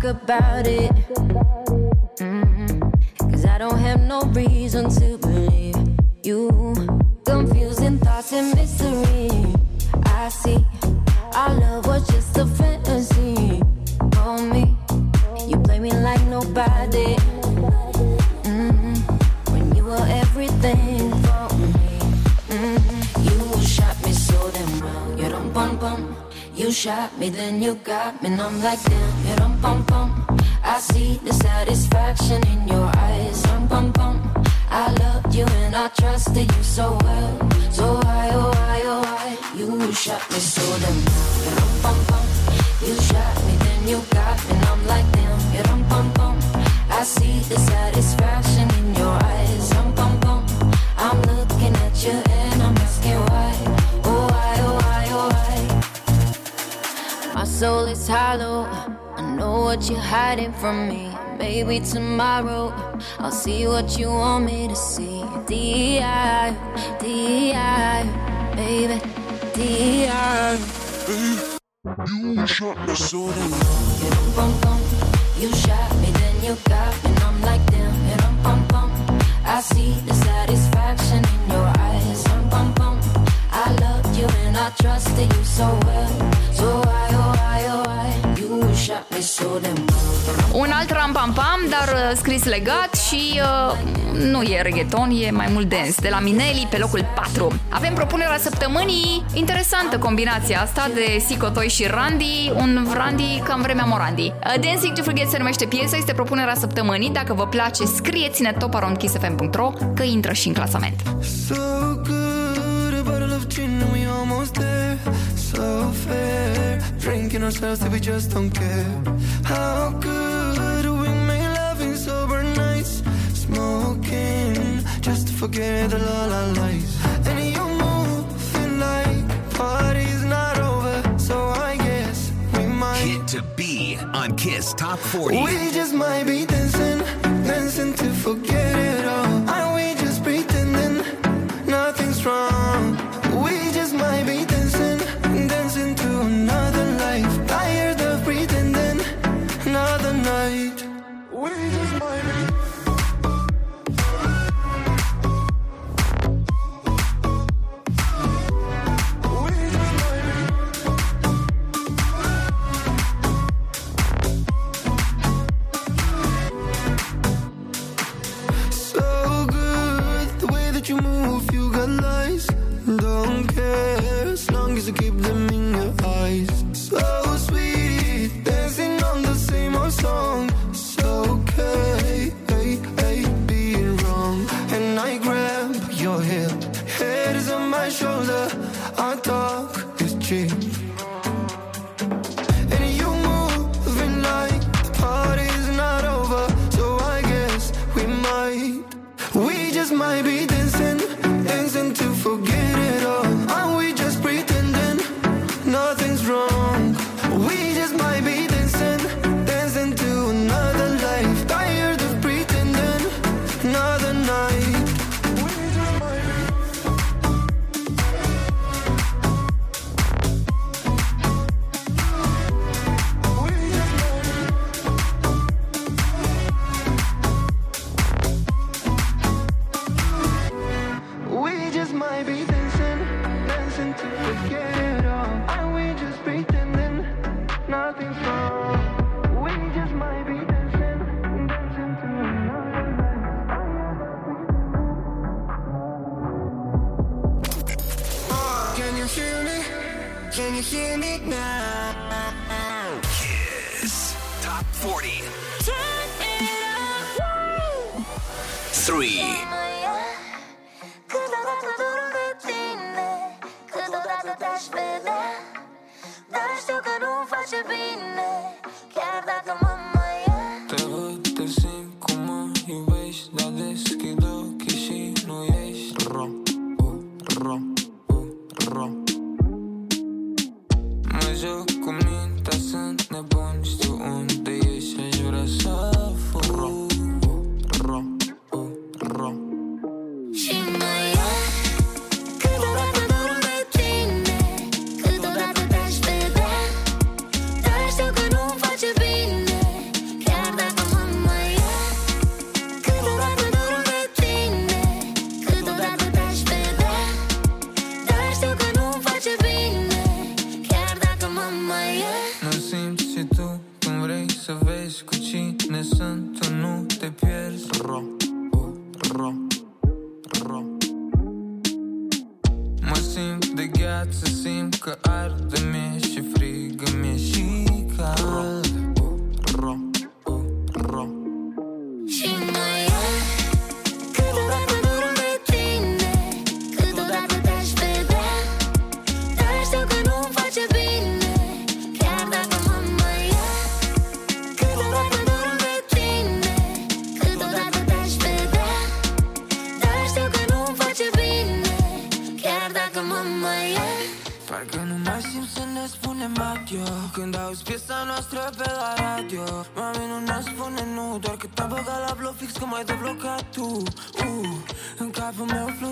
about it. Mm-hmm. Cause I don't have no reason to shot me, so then you dumb bum bum You shot me then you got me, and I'm like damn. You. I see the satisfaction in your eyes. Dum bum bum. I loved you and I trusted you so well. So why, oh why, oh why? You shot me so damn well. Bum bum. You shot me, then you got me, and I'm like damn. You dum bum bum. I see the satisfaction in your eyes. Dum bum bum. I'm looking at you and I'm asking why. Oh why, oh why, oh why? My soul is hollow. I know what you're hiding from me. Maybe tomorrow I'll see what you want me to see. D.I. D.I. Baby, D.I. You shot me so damn You dum bum bum. You shot me, then you got me, and I'm like damn. Dum bum bum. I see the satisfaction in your eyes. Dum bum bum. I loved you and I trusted you so well. So why, oh why, oh Un alt ram-pam-pam, dar uh, scris legat și uh, nu e reggaeton, e mai mult dance. De la Minelli pe locul 4. Avem propunerea săptămânii. Interesantă combinația asta de Sicotoi și Randy. Un Randy cam vremea Morandi. Uh, Dancing to Forget se numește piesa, este propunerea săptămânii. Dacă vă place, scrieți-ne toparomkissfm.ro că intră și în clasament. So good, a love dream, we almost there, so fair. Drinking ourselves till we just don't care. How could we make love in sober nights? Smoking just to forget the all our lies. And you're moving like party's not over, so I guess we might. Hit to be on Kiss Top 40. We just might be dancing, dancing to forget it all. Are we just pretending nothing's wrong? to keep them in your eyes. So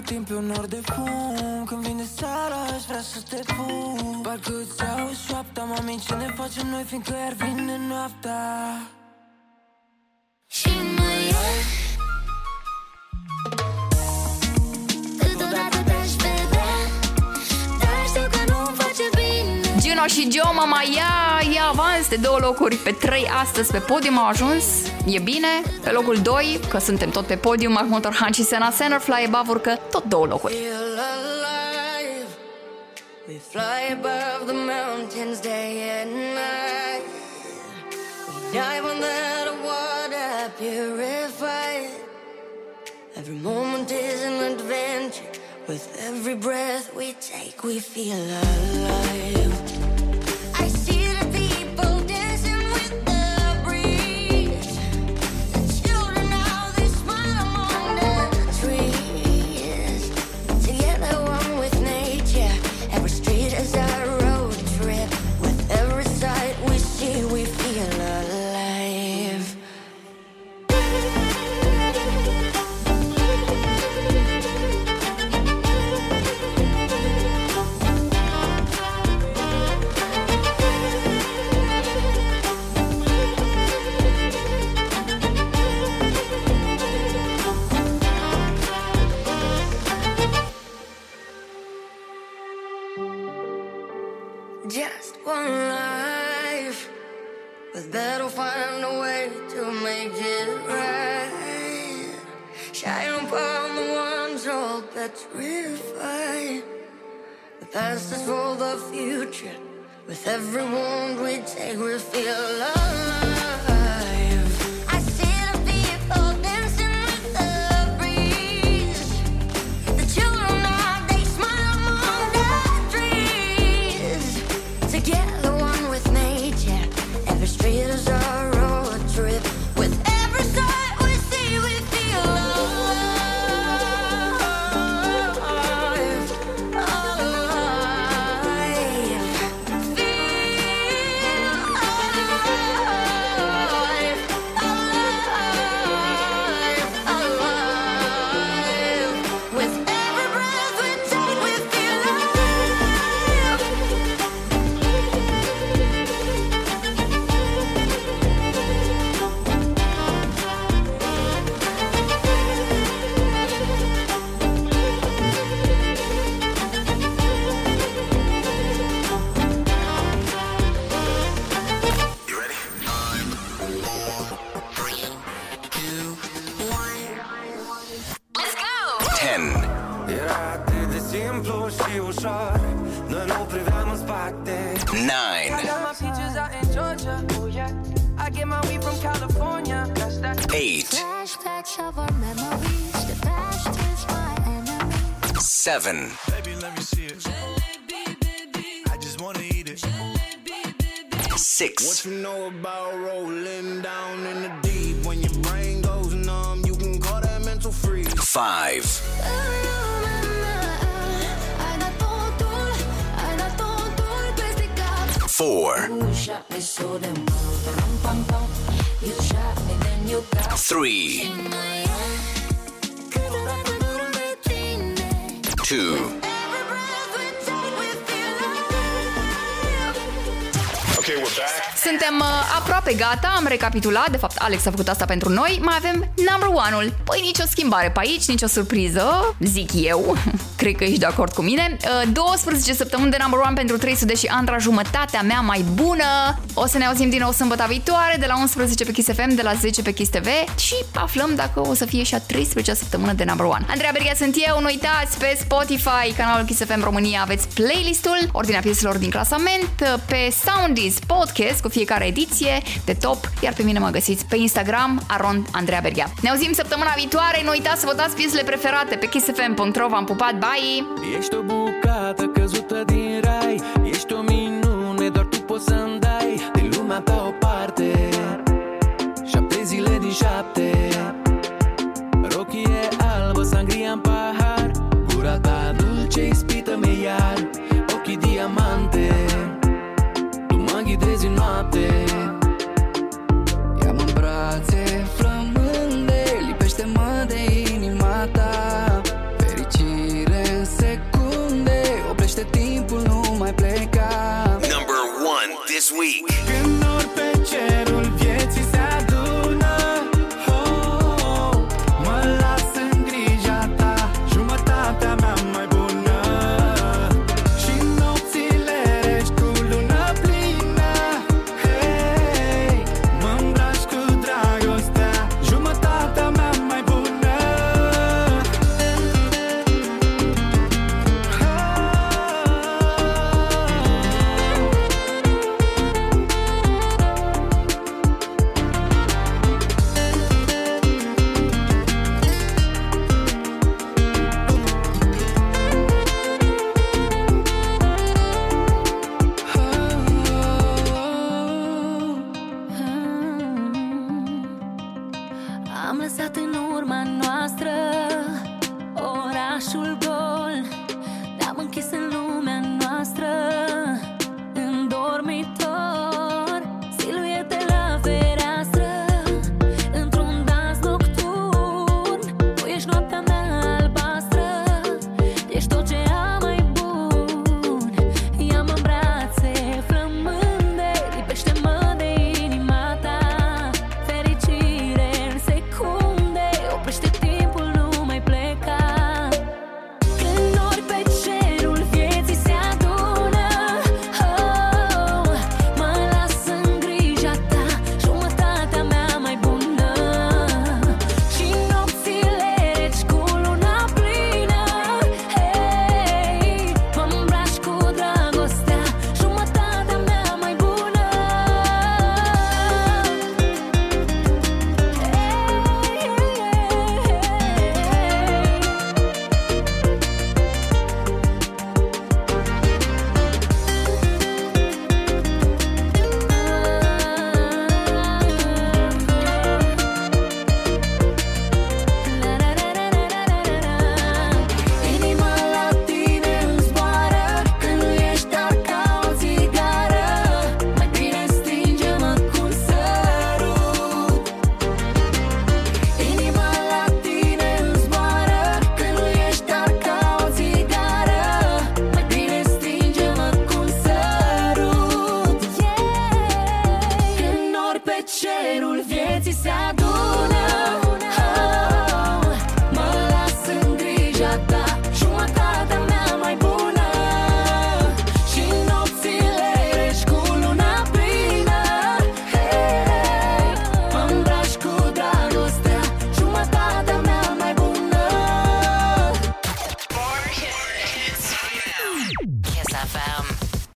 timp pe un de fum. Când vine seara aș vrea să te pup Parcă îți iau șoapta, mami, ce ne facem noi Fiindcă iar vine noaptea? Și mă iei. Câteodată te-aș vedea Dar știu că nu-mi face bine. Gino și Gio, mama, ia! peste două locuri pe trei astăzi pe podium au ajuns, e bine, pe locul 2, că suntem tot pe podium, Mark Motorhan și Sena Sennerfly e bavurcă tot două locuri. We fly above the mountains day and night. We dive on that water purified. Every moment is an adventure. With every breath we take, we feel alive. For the future. With every wound we take, we feel alive. 7, Baby, let me see it. I just wanna eat it. 6, What you know about rolling down in the deep? When your brain goes numb, you can call that mental freeze. 5, Ai dat 2, Okay, we're back. Suntem uh, aproape gata, am recapitulat, de fapt Alex a făcut asta pentru noi, mai avem number one-ul. Păi nicio schimbare pe aici, nicio surpriză, zic eu, *laughs* cred că ești de acord cu mine. Uh, 12 săptămâni de number one pentru 300 și Andra, jumătatea mea mai bună. O să ne auzim din nou sâmbătă viitoare, de la 11 pe Kiss FM, de la 10 pe Kiss TV și aflăm dacă o să fie și a 13 săptămână de number one. Andreea Berghia sunt eu, nu uitați, pe Spotify, canalul Kiss FM România aveți playlistul, ordinea pieselor din clasament, pe Soundies podcast cu fiecare ediție de top, iar pe mine mă găsiți pe Instagram, arond Andreea Berghia. Ne auzim săptămâna viitoare, nu uitați să votați piesele preferate pe kissfm.ro, v-am pupat, bye! Ești o bucată căzută din rai Ești o minune, doar tu poți să-mi dai Din lumea ta o parte Șapte zile din șapte în